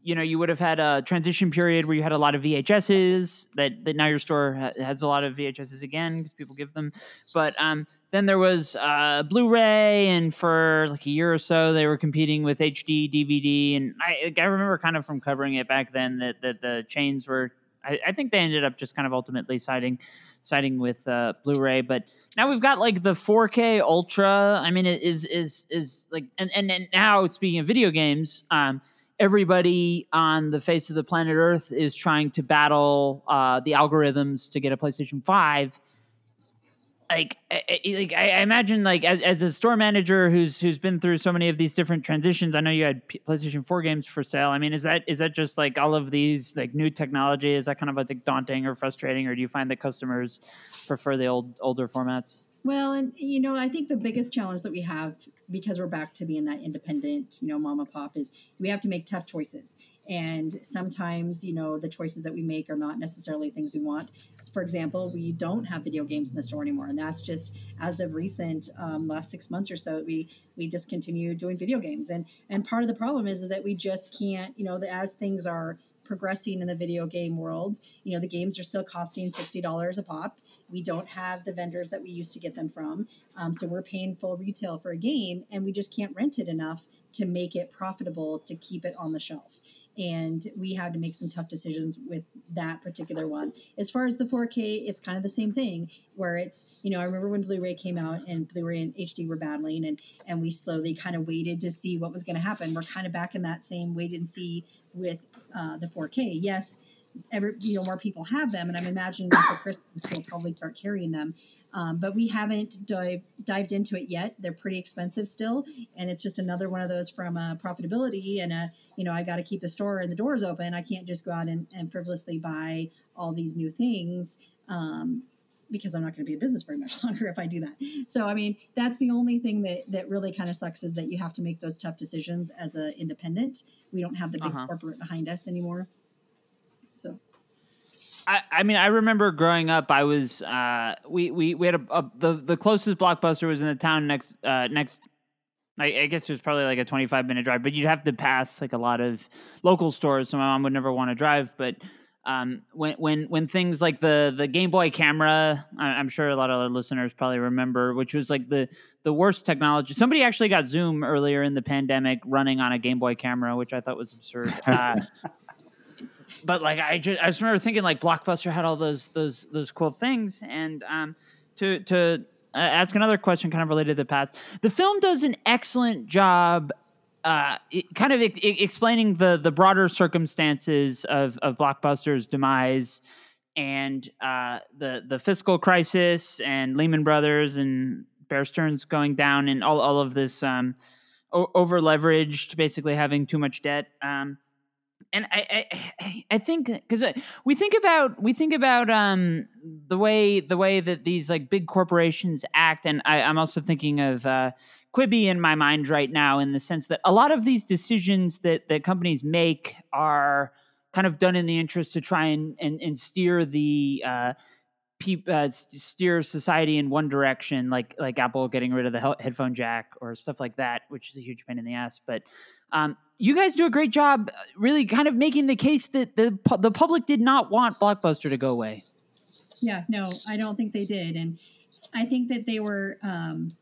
you know, you would have had a transition period where you had a lot of VHSs. That that now your store ha- has a lot of VHSs again because people give them. But um, then there was uh, Blu-ray, and for like a year or so, they were competing with HD DVD. And I, I remember kind of from covering it back then that that the chains were. I, I think they ended up just kind of ultimately siding siding with uh, Blu-ray. But now we've got like the 4K Ultra. I mean, it is is is like, and and, and now speaking of video games, um, everybody on the face of the planet Earth is trying to battle uh, the algorithms to get a PlayStation Five like I, I- like I I imagine like as, as a store manager who's who's been through so many of these different transitions. I know you had PlayStation Four games for sale. I mean, is that is that just like all of these like new technology? Is that kind of like daunting or frustrating, or do you find that customers prefer the old older formats? Well, and you know, I think the biggest challenge that we have because we're back to being that independent, you know, mom and pop is we have to make tough choices. And sometimes, you know, the choices that we make are not necessarily things we want. For example, we don't have video games in the store anymore, and that's just as of recent, um, last six months or so, we we discontinued doing video games. And and part of the problem is that we just can't, you know, as things are progressing in the video game world. You know, the games are still costing $60 a pop. We don't have the vendors that we used to get them from. Um, so we're paying full retail for a game and we just can't rent it enough to make it profitable to keep it on the shelf. and we had to make some tough decisions with that particular one. As far as the 4K, it's kind of the same thing where it's, you know, I remember when Blu-ray came out and Blu-ray and HD were battling and and we slowly kind of waited to see what was going to happen. We're kind of back in that same wait and see with uh, the 4K. Yes, every you know more people have them, and I'm imagining for Christmas we'll probably start carrying them. Um, but we haven't dive, dived into it yet. They're pretty expensive still, and it's just another one of those from uh, profitability and a you know I got to keep the store and the doors open. I can't just go out and, and frivolously buy all these new things. Um, because I'm not going to be in business very much longer if I do that. So, I mean, that's the only thing that that really kind of sucks is that you have to make those tough decisions as an independent. We don't have the big uh-huh. corporate behind us anymore. So. I, I mean, I remember growing up. I was uh, we we we had a, a, the the closest blockbuster was in the town next uh, next. I, I guess it was probably like a twenty five minute drive, but you'd have to pass like a lot of local stores. So my mom would never want to drive. But um, when when when things like the the Game Boy camera, I, am sure a lot of our listeners probably remember, which was like the the worst technology. Somebody actually got Zoom earlier in the pandemic running on a Game Boy camera, which I thought was absurd. Uh, but like I just I just remember thinking like Blockbuster had all those those those cool things, and um, to to uh, ask another question kind of related to the past, the film does an excellent job. Uh, kind of explaining the the broader circumstances of of Blockbuster's demise and uh, the the fiscal crisis and Lehman Brothers and Bear Stearns going down and all all of this um, over leveraged, basically having too much debt. Um, and I, I, I think because we think about we think about um the way the way that these like big corporations act, and I, am also thinking of uh, Quibi in my mind right now, in the sense that a lot of these decisions that that companies make are kind of done in the interest to try and and, and steer the uh, uh, steer society in one direction, like like Apple getting rid of the headphone jack or stuff like that, which is a huge pain in the ass. But um, you guys do a great job, uh, really kind of making the case that the the public did not want Blockbuster to go away. Yeah, no, I don't think they did, and I think that they were, um,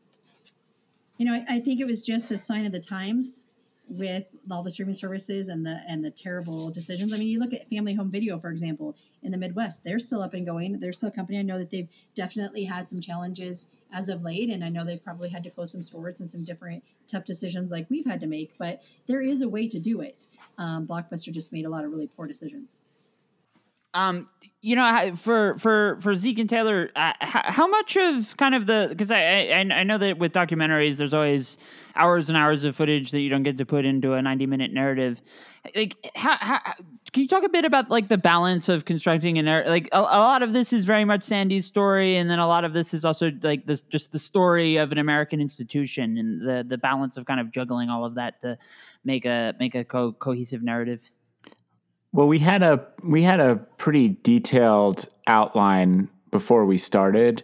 you know, I, I think it was just a sign of the times with all the streaming services and the and the terrible decisions. I mean, you look at Family Home Video, for example, in the Midwest, they're still up and going. They're still a company. I know that they've definitely had some challenges as of late, and I know they've probably had to close some stores and some different tough decisions like we've had to make. But there is a way to do it. Um, Blockbuster just made a lot of really poor decisions. Um, you know, for for for Zeke and Taylor, uh, how, much of kind of the because I, I I know that with documentaries, there's always hours and hours of footage that you don't get to put into a 90 minute narrative. Like, how, how can you talk a bit about like the balance of constructing a narrative? Like, a, a, lot of this is very much Sandi's story, and then a lot of this is also like this just the story of an American institution and the the balance of kind of juggling all of that to make a make a co- cohesive narrative. Well, we had a we had a pretty detailed outline before we started.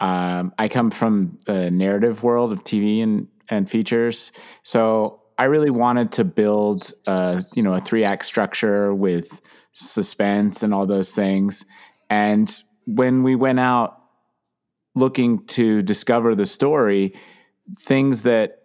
Um, I come from the narrative world of TV and and features, so I really wanted to build a you know a three act structure with suspense and all those things. And when we went out looking to discover the story, things that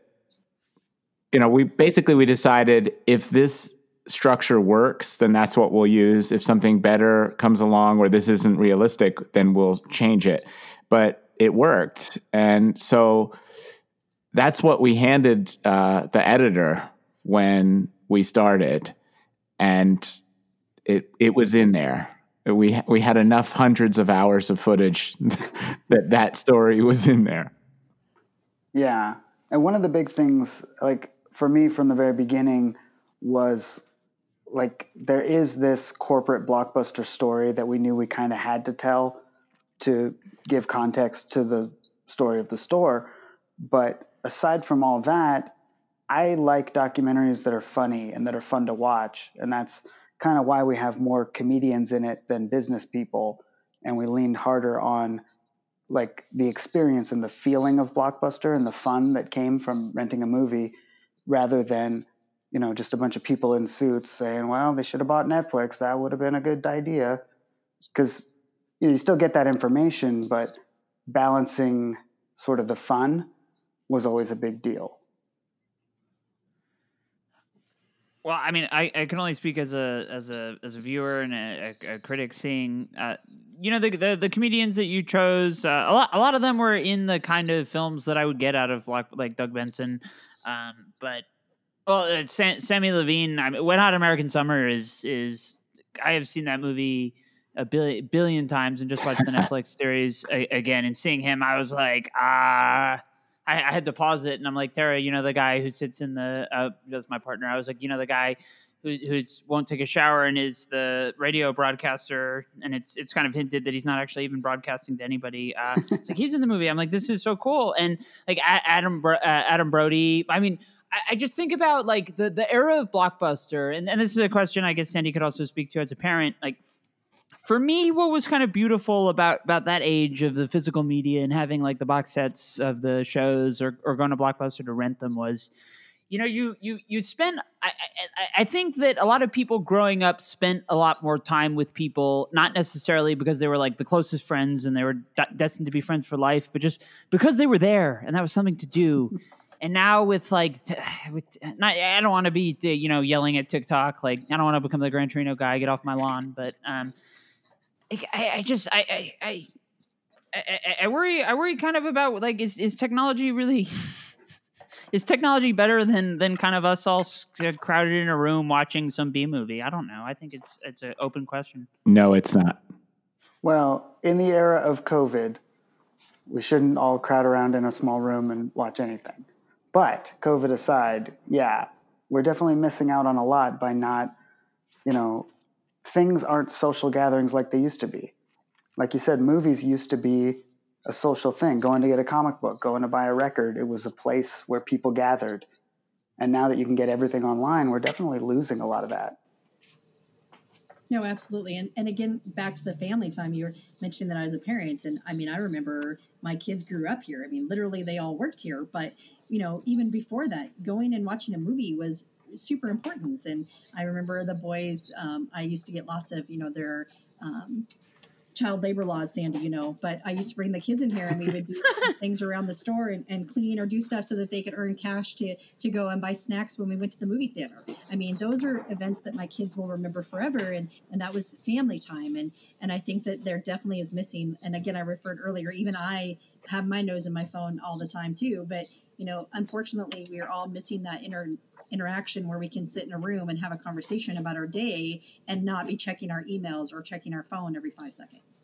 you know we basically we decided if this structure works, then that's what we'll use. If something better comes along or this isn't realistic, then we'll change it. But it worked. And so that's what we handed uh, the editor when we started. And it, it was in there. We, we had enough hundreds of hours of footage that that story was in there. Yeah. And one of the big things, like for me from the very beginning, was like there is this corporate blockbuster story that we knew we kind of had to tell to give context to the story of the store. But aside from all that, I like documentaries that are funny and that are fun to watch. And that's kind of why we have more comedians in it than business people. And we leaned harder on like the experience and the feeling of Blockbuster and the fun that came from renting a movie rather than you know, just a bunch of people in suits saying, well, they should have bought Netflix. That would have been a good idea. Because you, know, you still get that information, but balancing sort of the fun was always a big deal. Well, I mean, I, I can only speak as a as a as a viewer and a, a, a critic seeing. Uh, you know the, the, the comedians that you chose. Uh, a lot a lot of them were in the kind of films that I would get out of like like Doug Benson, um, but well, uh, Samm, Sammy Levine. I mean, Wet Hot American Summer is is I have seen that movie a billion billion times and just watched the Netflix series a, again. And seeing him, I was like, ah. I, I, had to pause it, and I'm like, Tara, you know the guy who sits in the uh, that's my partner. I was like, you know the guy who who's won't take a shower and is the radio broadcaster, and it's it's kind of hinted that he's not actually even broadcasting to anybody. Uh, it's like he's in the movie. I'm like, this is so cool, and like Adam uh, Adam Brody. I mean. I, just think about like the, the era of blockbuster, and, and this is a question I guess Sandi could also speak to as a parent. Like, for me, what was kind of beautiful about about that age of the physical media and having like the box sets of the shows or, or going to Blockbuster to rent them was, you know, you you you spend. I, I, I think that a lot of people growing up spent a lot more time with people, not necessarily because they were like the closest friends and they were destined to be friends for life, but just because they were there and that was something to do. and now with like, with, not, I don't want to be you know yelling at TikTok like I don't want to become the Gran Torino guy, get off my lawn, but um I, I just I, I I I worry I worry kind of about like is is technology really is technology better than than kind of us all crowded in a room watching some B movie? I don't know. I think it's it's an open question. No, it's not. Well, in the era of COVID, we shouldn't all crowd around in a small room and watch anything. But COVID aside, yeah, we're definitely missing out on a lot by not, you know, things aren't social gatherings like they used to be. Like you said, movies used to be a social thing. Going to get a comic book, going to buy a record, it was a place where people gathered. And now that you can get everything online, we're definitely losing a lot of that. No, absolutely. And and again, back to the family time, you were mentioning that I was a parent. And I mean, I remember my kids grew up here. I mean, literally they all worked here. But, you know, even before that, going and watching a movie was super important. And I remember the boys, um, I used to get lots of, you know, their um, child labor laws, Sandi, you know, but I used to bring the kids in here and we would do things around the store and, and, clean or do stuff so that they could earn cash to, to go and buy snacks when we went to the movie theater. I mean, those are events that my kids will remember forever. And, and that was family time. And, and I think that there definitely is missing. And again, I referred earlier, even I have my nose in my phone all the time too, but you know, unfortunately we are all missing that inner interaction where we can sit in a room and have a conversation about our day and not be checking our emails or checking our phone every five seconds.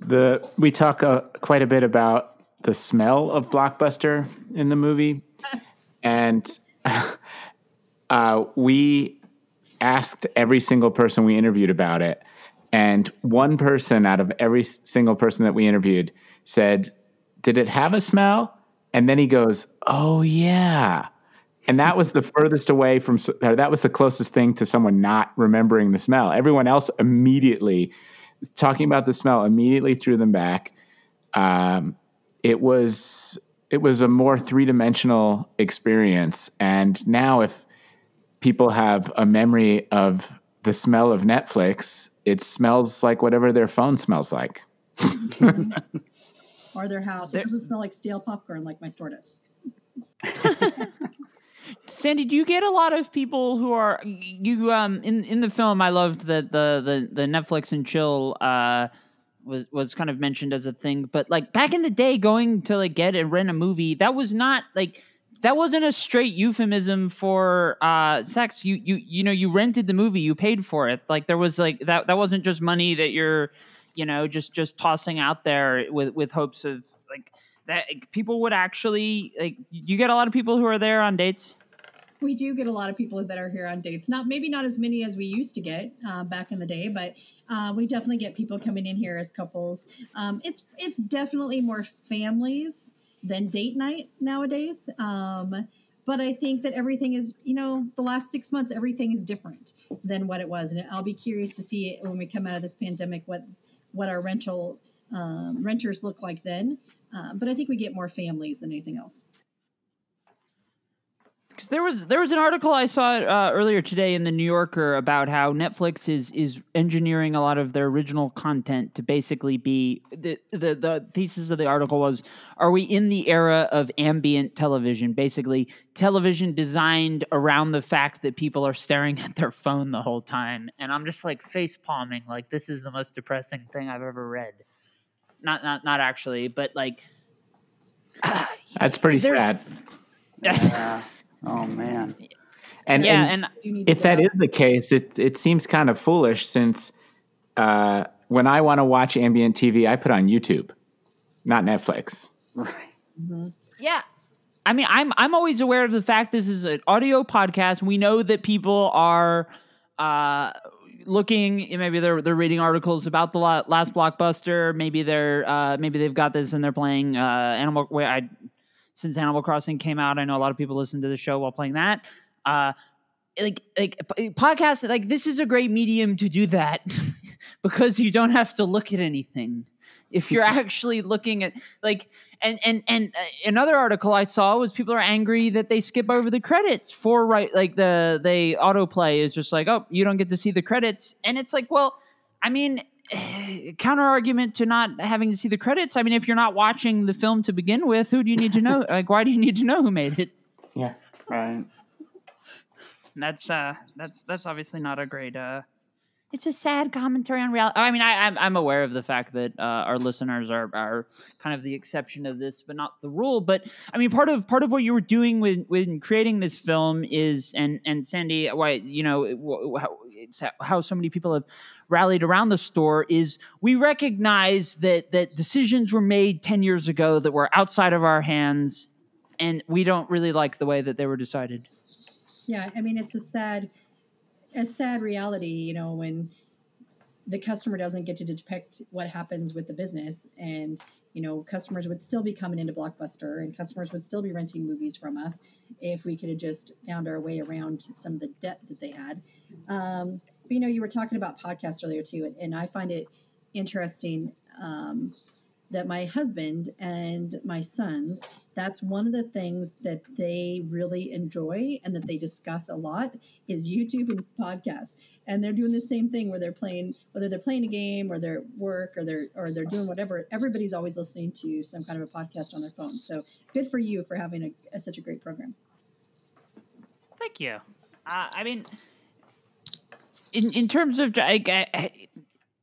The we talk uh, quite a bit about the smell of blockbuster in the movie, and uh, we asked every single person we interviewed about it, and one person out of every single person that we interviewed said, "Did it have a smell?" And then he goes, "Oh yeah." And that was the furthest away from that was the closest thing to someone not remembering the smell. Everyone else immediately talking about the smell immediately threw them back. Um, it was it was a more three dimensional experience, and now if people have a memory of the smell of Netflix, it smells like whatever their phone smells like. or their house. It doesn't smell like stale popcorn like my store does. Sandi, do you get a lot of people who are you um in in the film? I loved that the the the Netflix and chill uh was was kind of mentioned as a thing, but like back in the day, going to like get and rent a movie that was not like that wasn't a straight euphemism for uh sex. You you you know you rented the movie, you paid for it. Like there was like that that wasn't just money that you're you know, just just tossing out there with with hopes of like that people would actually like. You get a lot of people who are there on dates. We do get a lot of people that are here on dates. Not maybe not as many as we used to get uh, back in the day, but uh, we definitely get people coming in here as couples. Um, it's it's definitely more families than date night nowadays. Um, but I think that everything is, you know, the last six months, everything is different than what it was. And I'll be curious to see when we come out of this pandemic what what our rental um, renters look like then. Uh, but I think we get more families than anything else. 'Cause there was there was an article I saw uh, earlier today in the New Yorker about how Netflix is is engineering a lot of their original content to basically be the the the thesis of the article was are we in the era of ambient television basically television designed around the fact that people are staring at their phone the whole time and I'm just like face palming like this is the most depressing thing I've ever read not not not actually but like That's pretty There- sad. Yeah. Oh man. And, yeah and and You need to if that is the case, it it seems kind of foolish since uh, when I want to watch ambient TV, I put on YouTube, not Netflix. Right. Yeah. I mean, I'm I'm always aware of the fact this is an audio podcast. We know that people are uh, looking. Maybe they're they're reading articles about the last blockbuster. Maybe they're uh, maybe they've got this and they're playing uh, Animal. Wait, I since Animal Crossing came out, I know a lot of people listen to the show while playing that. Uh, like like p- podcasts like this is a great medium to do that because you don't have to look at anything. If you're actually looking at like and and and uh, another article I saw was people are angry that they skip over the credits for right like the they autoplay is just like oh you don't get to see the credits. And it's like well I mean counter argument to not having to see the credits I mean if you're not watching the film to begin with who do you need to know like why do you need to know who made it Yeah. Right. that's uh that's that's obviously not a great uh it's a sad commentary on reality. I mean, I, I'm I'm aware of the fact that uh, our listeners are are kind of the exception of this, but not the rule. But I mean, part of part of what you were doing with when creating this film is, and and Sandi, why you know how, it's how so many people have rallied around the store is we recognize that that decisions were made ten years ago that were outside of our hands, and we don't really like the way that they were decided. Yeah, I mean it's a sad, a sad reality. You know when the customer doesn't get to depict what happens with the business, and you know customers would still be coming into Blockbuster, and customers would still be renting movies from us if we could have just found our way around some of the debt that they had. Um, but you know, you were talking about podcasts earlier too, and, and I find it interesting. Um, that my husband and my sons that's one of the things that they really enjoy and that they discuss a lot is youtube and podcasts. And they're doing the same thing where they're playing whether they're playing a game or they're at work or they're or they're doing whatever everybody's always listening to some kind of a podcast on their phone. So good for you for having a, a such a great program. Thank you. Uh, I mean, in in terms of I, I-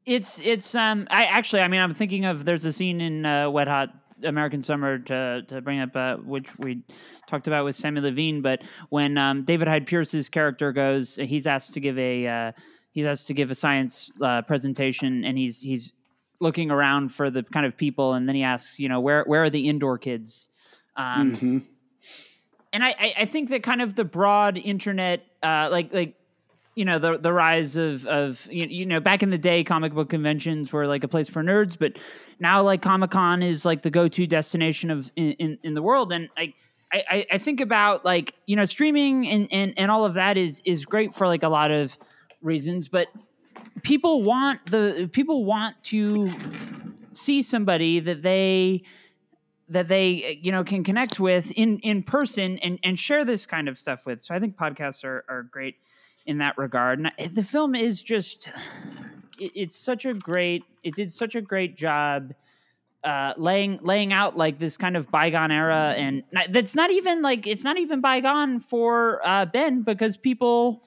it's it's um I actually I mean I'm thinking of there's a scene in uh, Wet Hot American Summer to to bring up uh, which we talked about with Sammy Levine, but when um, David Hyde Pierce's character goes, he's asked to give a uh, he's asked to give a science uh, presentation, and he's he's looking around for the kind of people, and then he asks, you know, where where are the indoor kids? Um, hmm and I, I, I think that kind of the broad internet, uh, like like you know the the rise of of you, know back in the day, comic book conventions were like a place for nerds, but now like Comic Con is like the go to destination of in, in, in the world, and I. I, I think about like you know streaming and, and, and all of that is is great for like a lot of reasons, but people want the people want to see somebody that they that they you know can connect with in in person and and share this kind of stuff with so i think podcasts are, are great in that regard. And I- the film is just it, it's such a great it did such a great job uh, laying laying out like this kind of bygone era. And not- that's not even like it's not even bygone for uh, Bend because people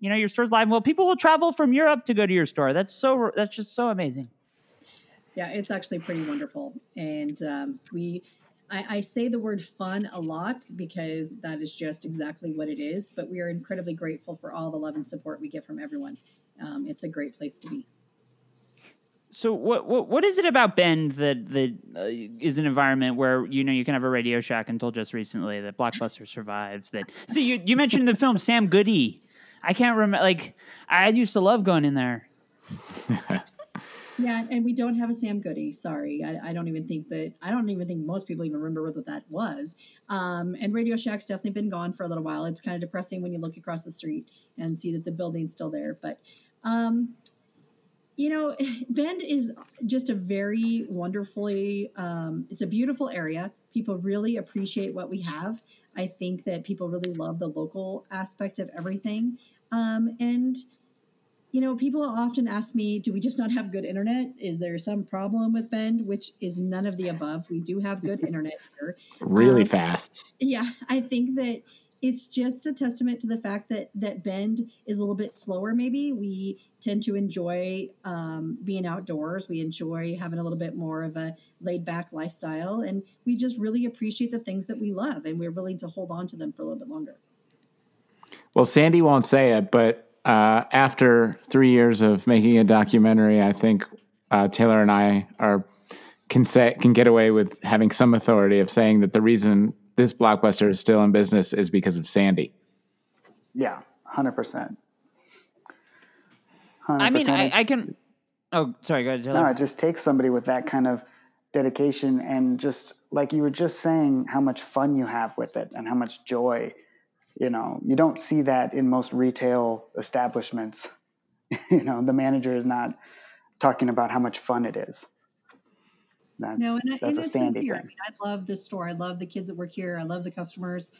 you know your store's live well people will travel from europe to go to your store. That's so that's just so amazing. Yeah, it's actually pretty wonderful. And um, we, I, I say the word fun a lot because that is just exactly what it is. But we are incredibly grateful for all the love and support we get from everyone. Um, it's a great place to be. So what what what is it about Bend that that uh, is an environment where you know you can have a Radio Shack until just recently that Blockbuster survives that. So you you mentioned in the film Sam Goody. I can't remember. Like I used to love going in there. Yeah, and we don't have a Sam Goody. Sorry, I, I don't even think that I don't even think most people even remember what that was. Um, and Radio Shack's definitely been gone for a little while. It's kind of depressing when you look across the street and see that the building's still there. But um, you know, Bend is just a very wonderfully, um, it's a beautiful area. People really appreciate what we have. I think that people really love the local aspect of everything. Um, and, you know, people often ask me, do we just not have good internet? Is there some problem with Bend? Which is none of the above. We do have good internet here. Really Um, fast. Yeah, I think that it's just a testament to the fact that that Bend is a little bit slower. Maybe we tend to enjoy um, being outdoors. We enjoy having a little bit more of a laid back lifestyle, and we just really appreciate the things that we love, and we're willing to hold on to them for a little bit longer. Well, Sandi won't say it, but uh, after three years of making a documentary, I think uh, Taylor and I are can say can get away with having some authority of saying that the reason this blockbuster is still in business is because of Sandi. Yeah, hundred percent. I mean, I, I can. Oh, sorry. Go ahead. Taylor. No, it just takes somebody with that kind of dedication and just like you were just saying, how much fun you have with it and how much joy. You know, you don't see that in most retail establishments. you know, the manager is not talking about how much fun it is. That's, No, and, that's and a it's sincere. I mean, I love this store. I love the kids that work here. I love the customers,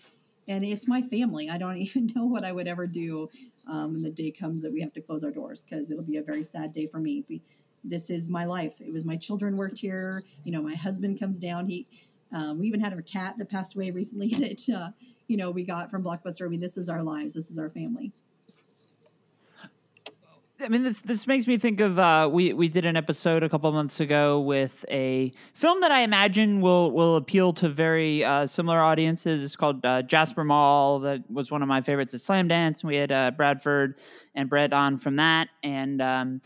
and it's my family. I don't even know what I would ever do um, when the day comes that we have to close our doors because it'll be a very sad day for me. This is my life. It was my children worked here. You know, my husband comes down. He, um, we even had a cat that passed away recently that uh, you know we got from Blockbuster. I mean, this is our lives. This is our family. I mean, this this makes me think of uh, we we did an episode a couple months ago with a film that I imagine will will appeal to very uh, similar audiences. It's called uh, Jasper Mall. That was one of my favorites at Slamdance. We had uh, Bradford and Brett on from that, and um,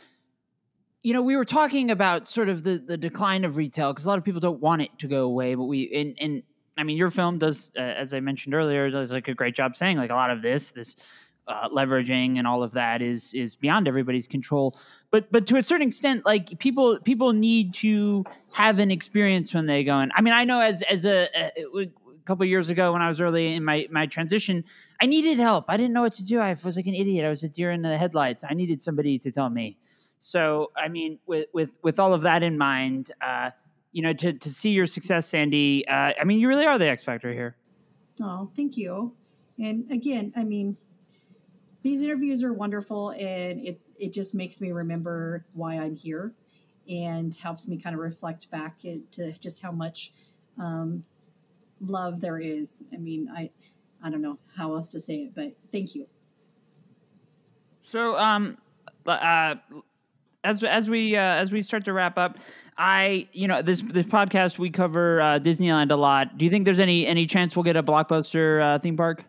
you know we were talking about sort of the the decline of retail because a lot of people don't want it to go away, but we and I mean your film does, uh, as I mentioned earlier, does like a great job saying like a lot of this this uh, leveraging and all of that is is beyond everybody's control. But but to a certain extent, like people people need to have an experience when they go in. I mean, I know as as a, a, couple years ago when I was early in my my transition, I needed help. I didn't know what to do. I was like an idiot. I was a deer in the headlights. I needed somebody to tell me. So I mean, with with with all of that in mind, uh, you know, to to see your success, Sandi. Uh, I mean, you really are the X factor here. Oh, thank you. And again, I mean, these interviews are wonderful and it, it just makes me remember why I'm here and helps me kind of reflect back to just how much um, love there is. I mean, I, I don't know how else to say it, but thank you. So, um, uh, as as we uh, as we start to wrap up, I you know this this podcast we cover uh, Disneyland a lot. Do you think there's any any chance we'll get a blockbuster uh, theme park?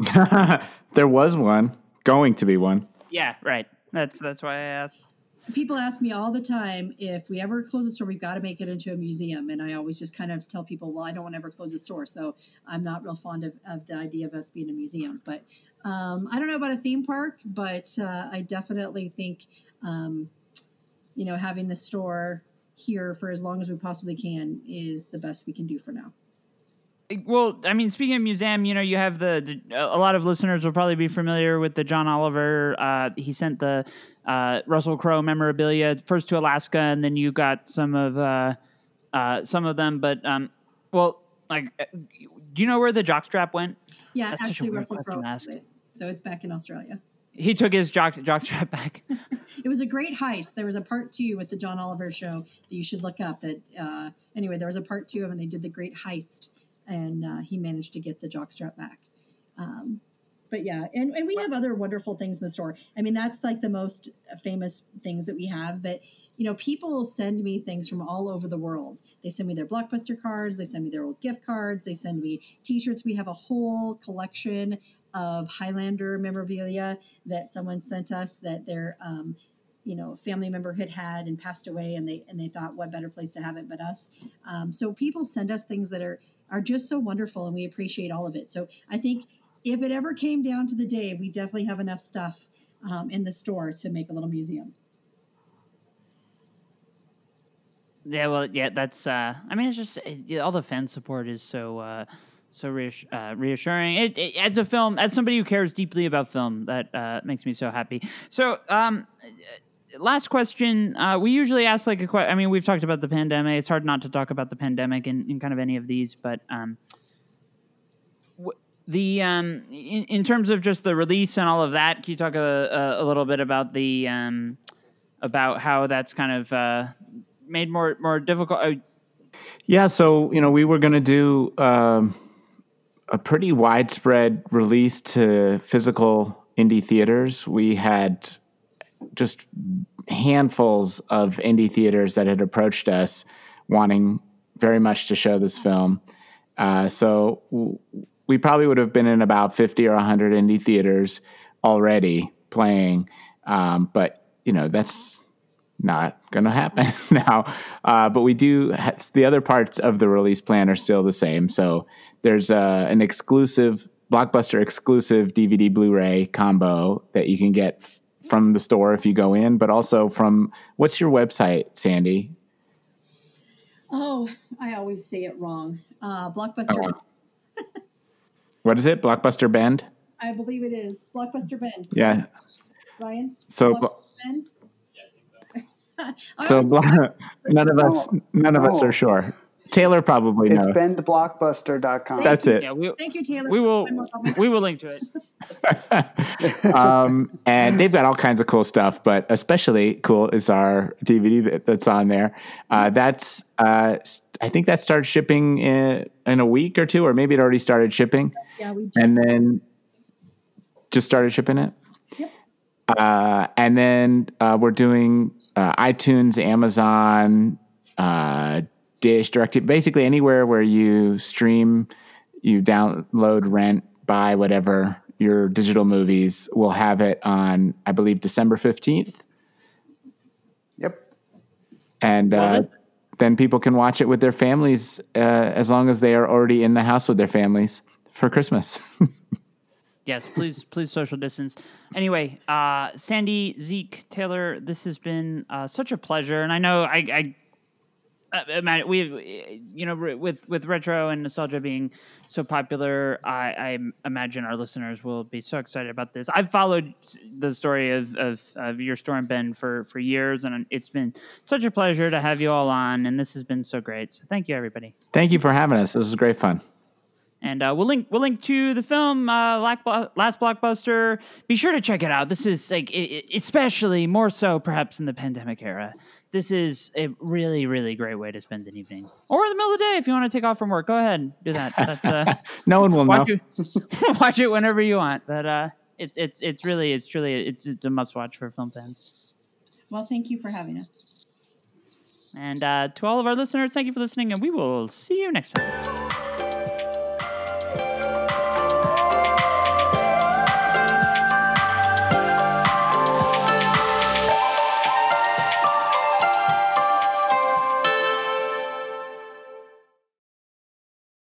there was one, going to be one. Yeah, right. That's that's why I asked. People ask me all the time if we ever close a store, we've got to make it into a museum. And I always just kind of tell people, well, I don't want to ever close a store. So I'm not real fond of, of the idea of us being a museum. But um, I don't know about a theme park, but uh, I definitely think, um, you know, having the store here for as long as we possibly can is the best we can do for now. Well, I mean, speaking of museum, you know, you have the, the a lot of listeners will probably be familiar with the John Oliver. Uh, he sent the uh, Russell Crowe memorabilia first to Alaska, and then you got some of uh, uh, some of them. But um, well, like, uh, do you know where the jockstrap went? Yeah, That's actually, Russell Crowe to ask. has it. So it's back in Australia. He took his jock jockstrap back. It was a great heist. There was a part two with the John Oliver show that you should look up. That uh, anyway, there was a part two of, and they did the great heist, and uh, he managed to get the jockstrap back. Um, but yeah, and, and we have other wonderful things in the store. I mean, that's like the most famous things that we have. But you know, people send me things from all over the world. They send me their blockbuster cards. They send me their old gift cards. They send me T-shirts. We have a whole collection of Highlander memorabilia that someone sent us that their um, you know family member had had and passed away and they and they thought what better place to have it but us um, so people send us things that are are just so wonderful and we appreciate all of it so i think if it ever came down to the day we definitely have enough stuff um, in the store to make a little museum Yeah, well, yeah, that's. Uh, I mean, it's just it, all the fan support is so uh, so reass- uh, reassuring. It, it, as a film, as somebody who cares deeply about film, that uh, makes me so happy. So, um, last question. Uh, we usually ask like a question. I mean, we've talked about the pandemic. It's hard not to talk about the pandemic in, in kind of any of these, but um, w- the um, in, in terms of just the release and all of that, can you talk a, a, a little bit about the um, about how that's kind of uh, made more more difficult? Uh, Yeah, so you know, we were going to do um, a pretty widespread release to physical indie theaters. We had just handfuls of indie theaters that had approached us wanting very much to show this film. Uh, so w- we probably would have been in about 50 or 100 indie theaters already playing. Um, but, you know, that's not going to happen now. Uh, but we do, ha- the other parts of the release plan are still the same. So there's uh, an exclusive, Blockbuster exclusive DVD Blu ray combo that you can get f- from the store if you go in, but also from, what's your website, Sandi? Oh, I always say it wrong. Uh, Blockbuster. What is it? Blockbuster Bend? I believe it is Blockbuster Bend. Yeah. Ryan. So, Blockbuster Bend. I so none of us, Oh. none of us Oh. are sure. Taylor probably knows. It's knows. bendblockbuster.com. That's it. yeah, we, Thank you, Taylor. we will One more comment. we will link to it. um, and they've got all kinds of cool stuff, but especially cool is our DVD that, that's on there. Uh, that's uh, s- I think that starts shipping in, in a week or two, or maybe it already started shipping, Yeah, we just. and then just started shipping it. Yep. Uh, and then uh, we're doing uh, iTunes, Amazon, uh, Dish, Direct, basically anywhere where you stream, you download, rent, buy whatever your digital movies. We'll have it on, I believe, December fifteenth, Yep. and Well, uh, then people can watch it with their families uh, as long as they are already in the house with their families for Christmas. Yes, please, please social distance. Anyway, uh, Sandi, Zeke, Taylor, this has been uh, such a pleasure, and I know I, I, uh, we, you know, with with retro and nostalgia being so popular, I, I imagine our listeners will be so excited about this. I've followed the story of of, of your store and Bend for for years, and it's been such a pleasure to have you all on, and this has been so great. So thank you, everybody. Thank you for having us. This was great fun. And uh, we'll link we'll link to the film uh, Last Blockbuster. Be sure to check it out. This is like i- i- especially more so perhaps in the pandemic era. This is a really really great way to spend an evening or in the middle of the day if you want to take off from work. Go ahead, and do that. That's uh, No one will know. watch it watch it whenever you want. But uh, it's it's it's really it's truly it's it's a must watch for film fans. Well, thank you for having us. And uh, to all of our listeners, thank you for listening, and we will see you next time.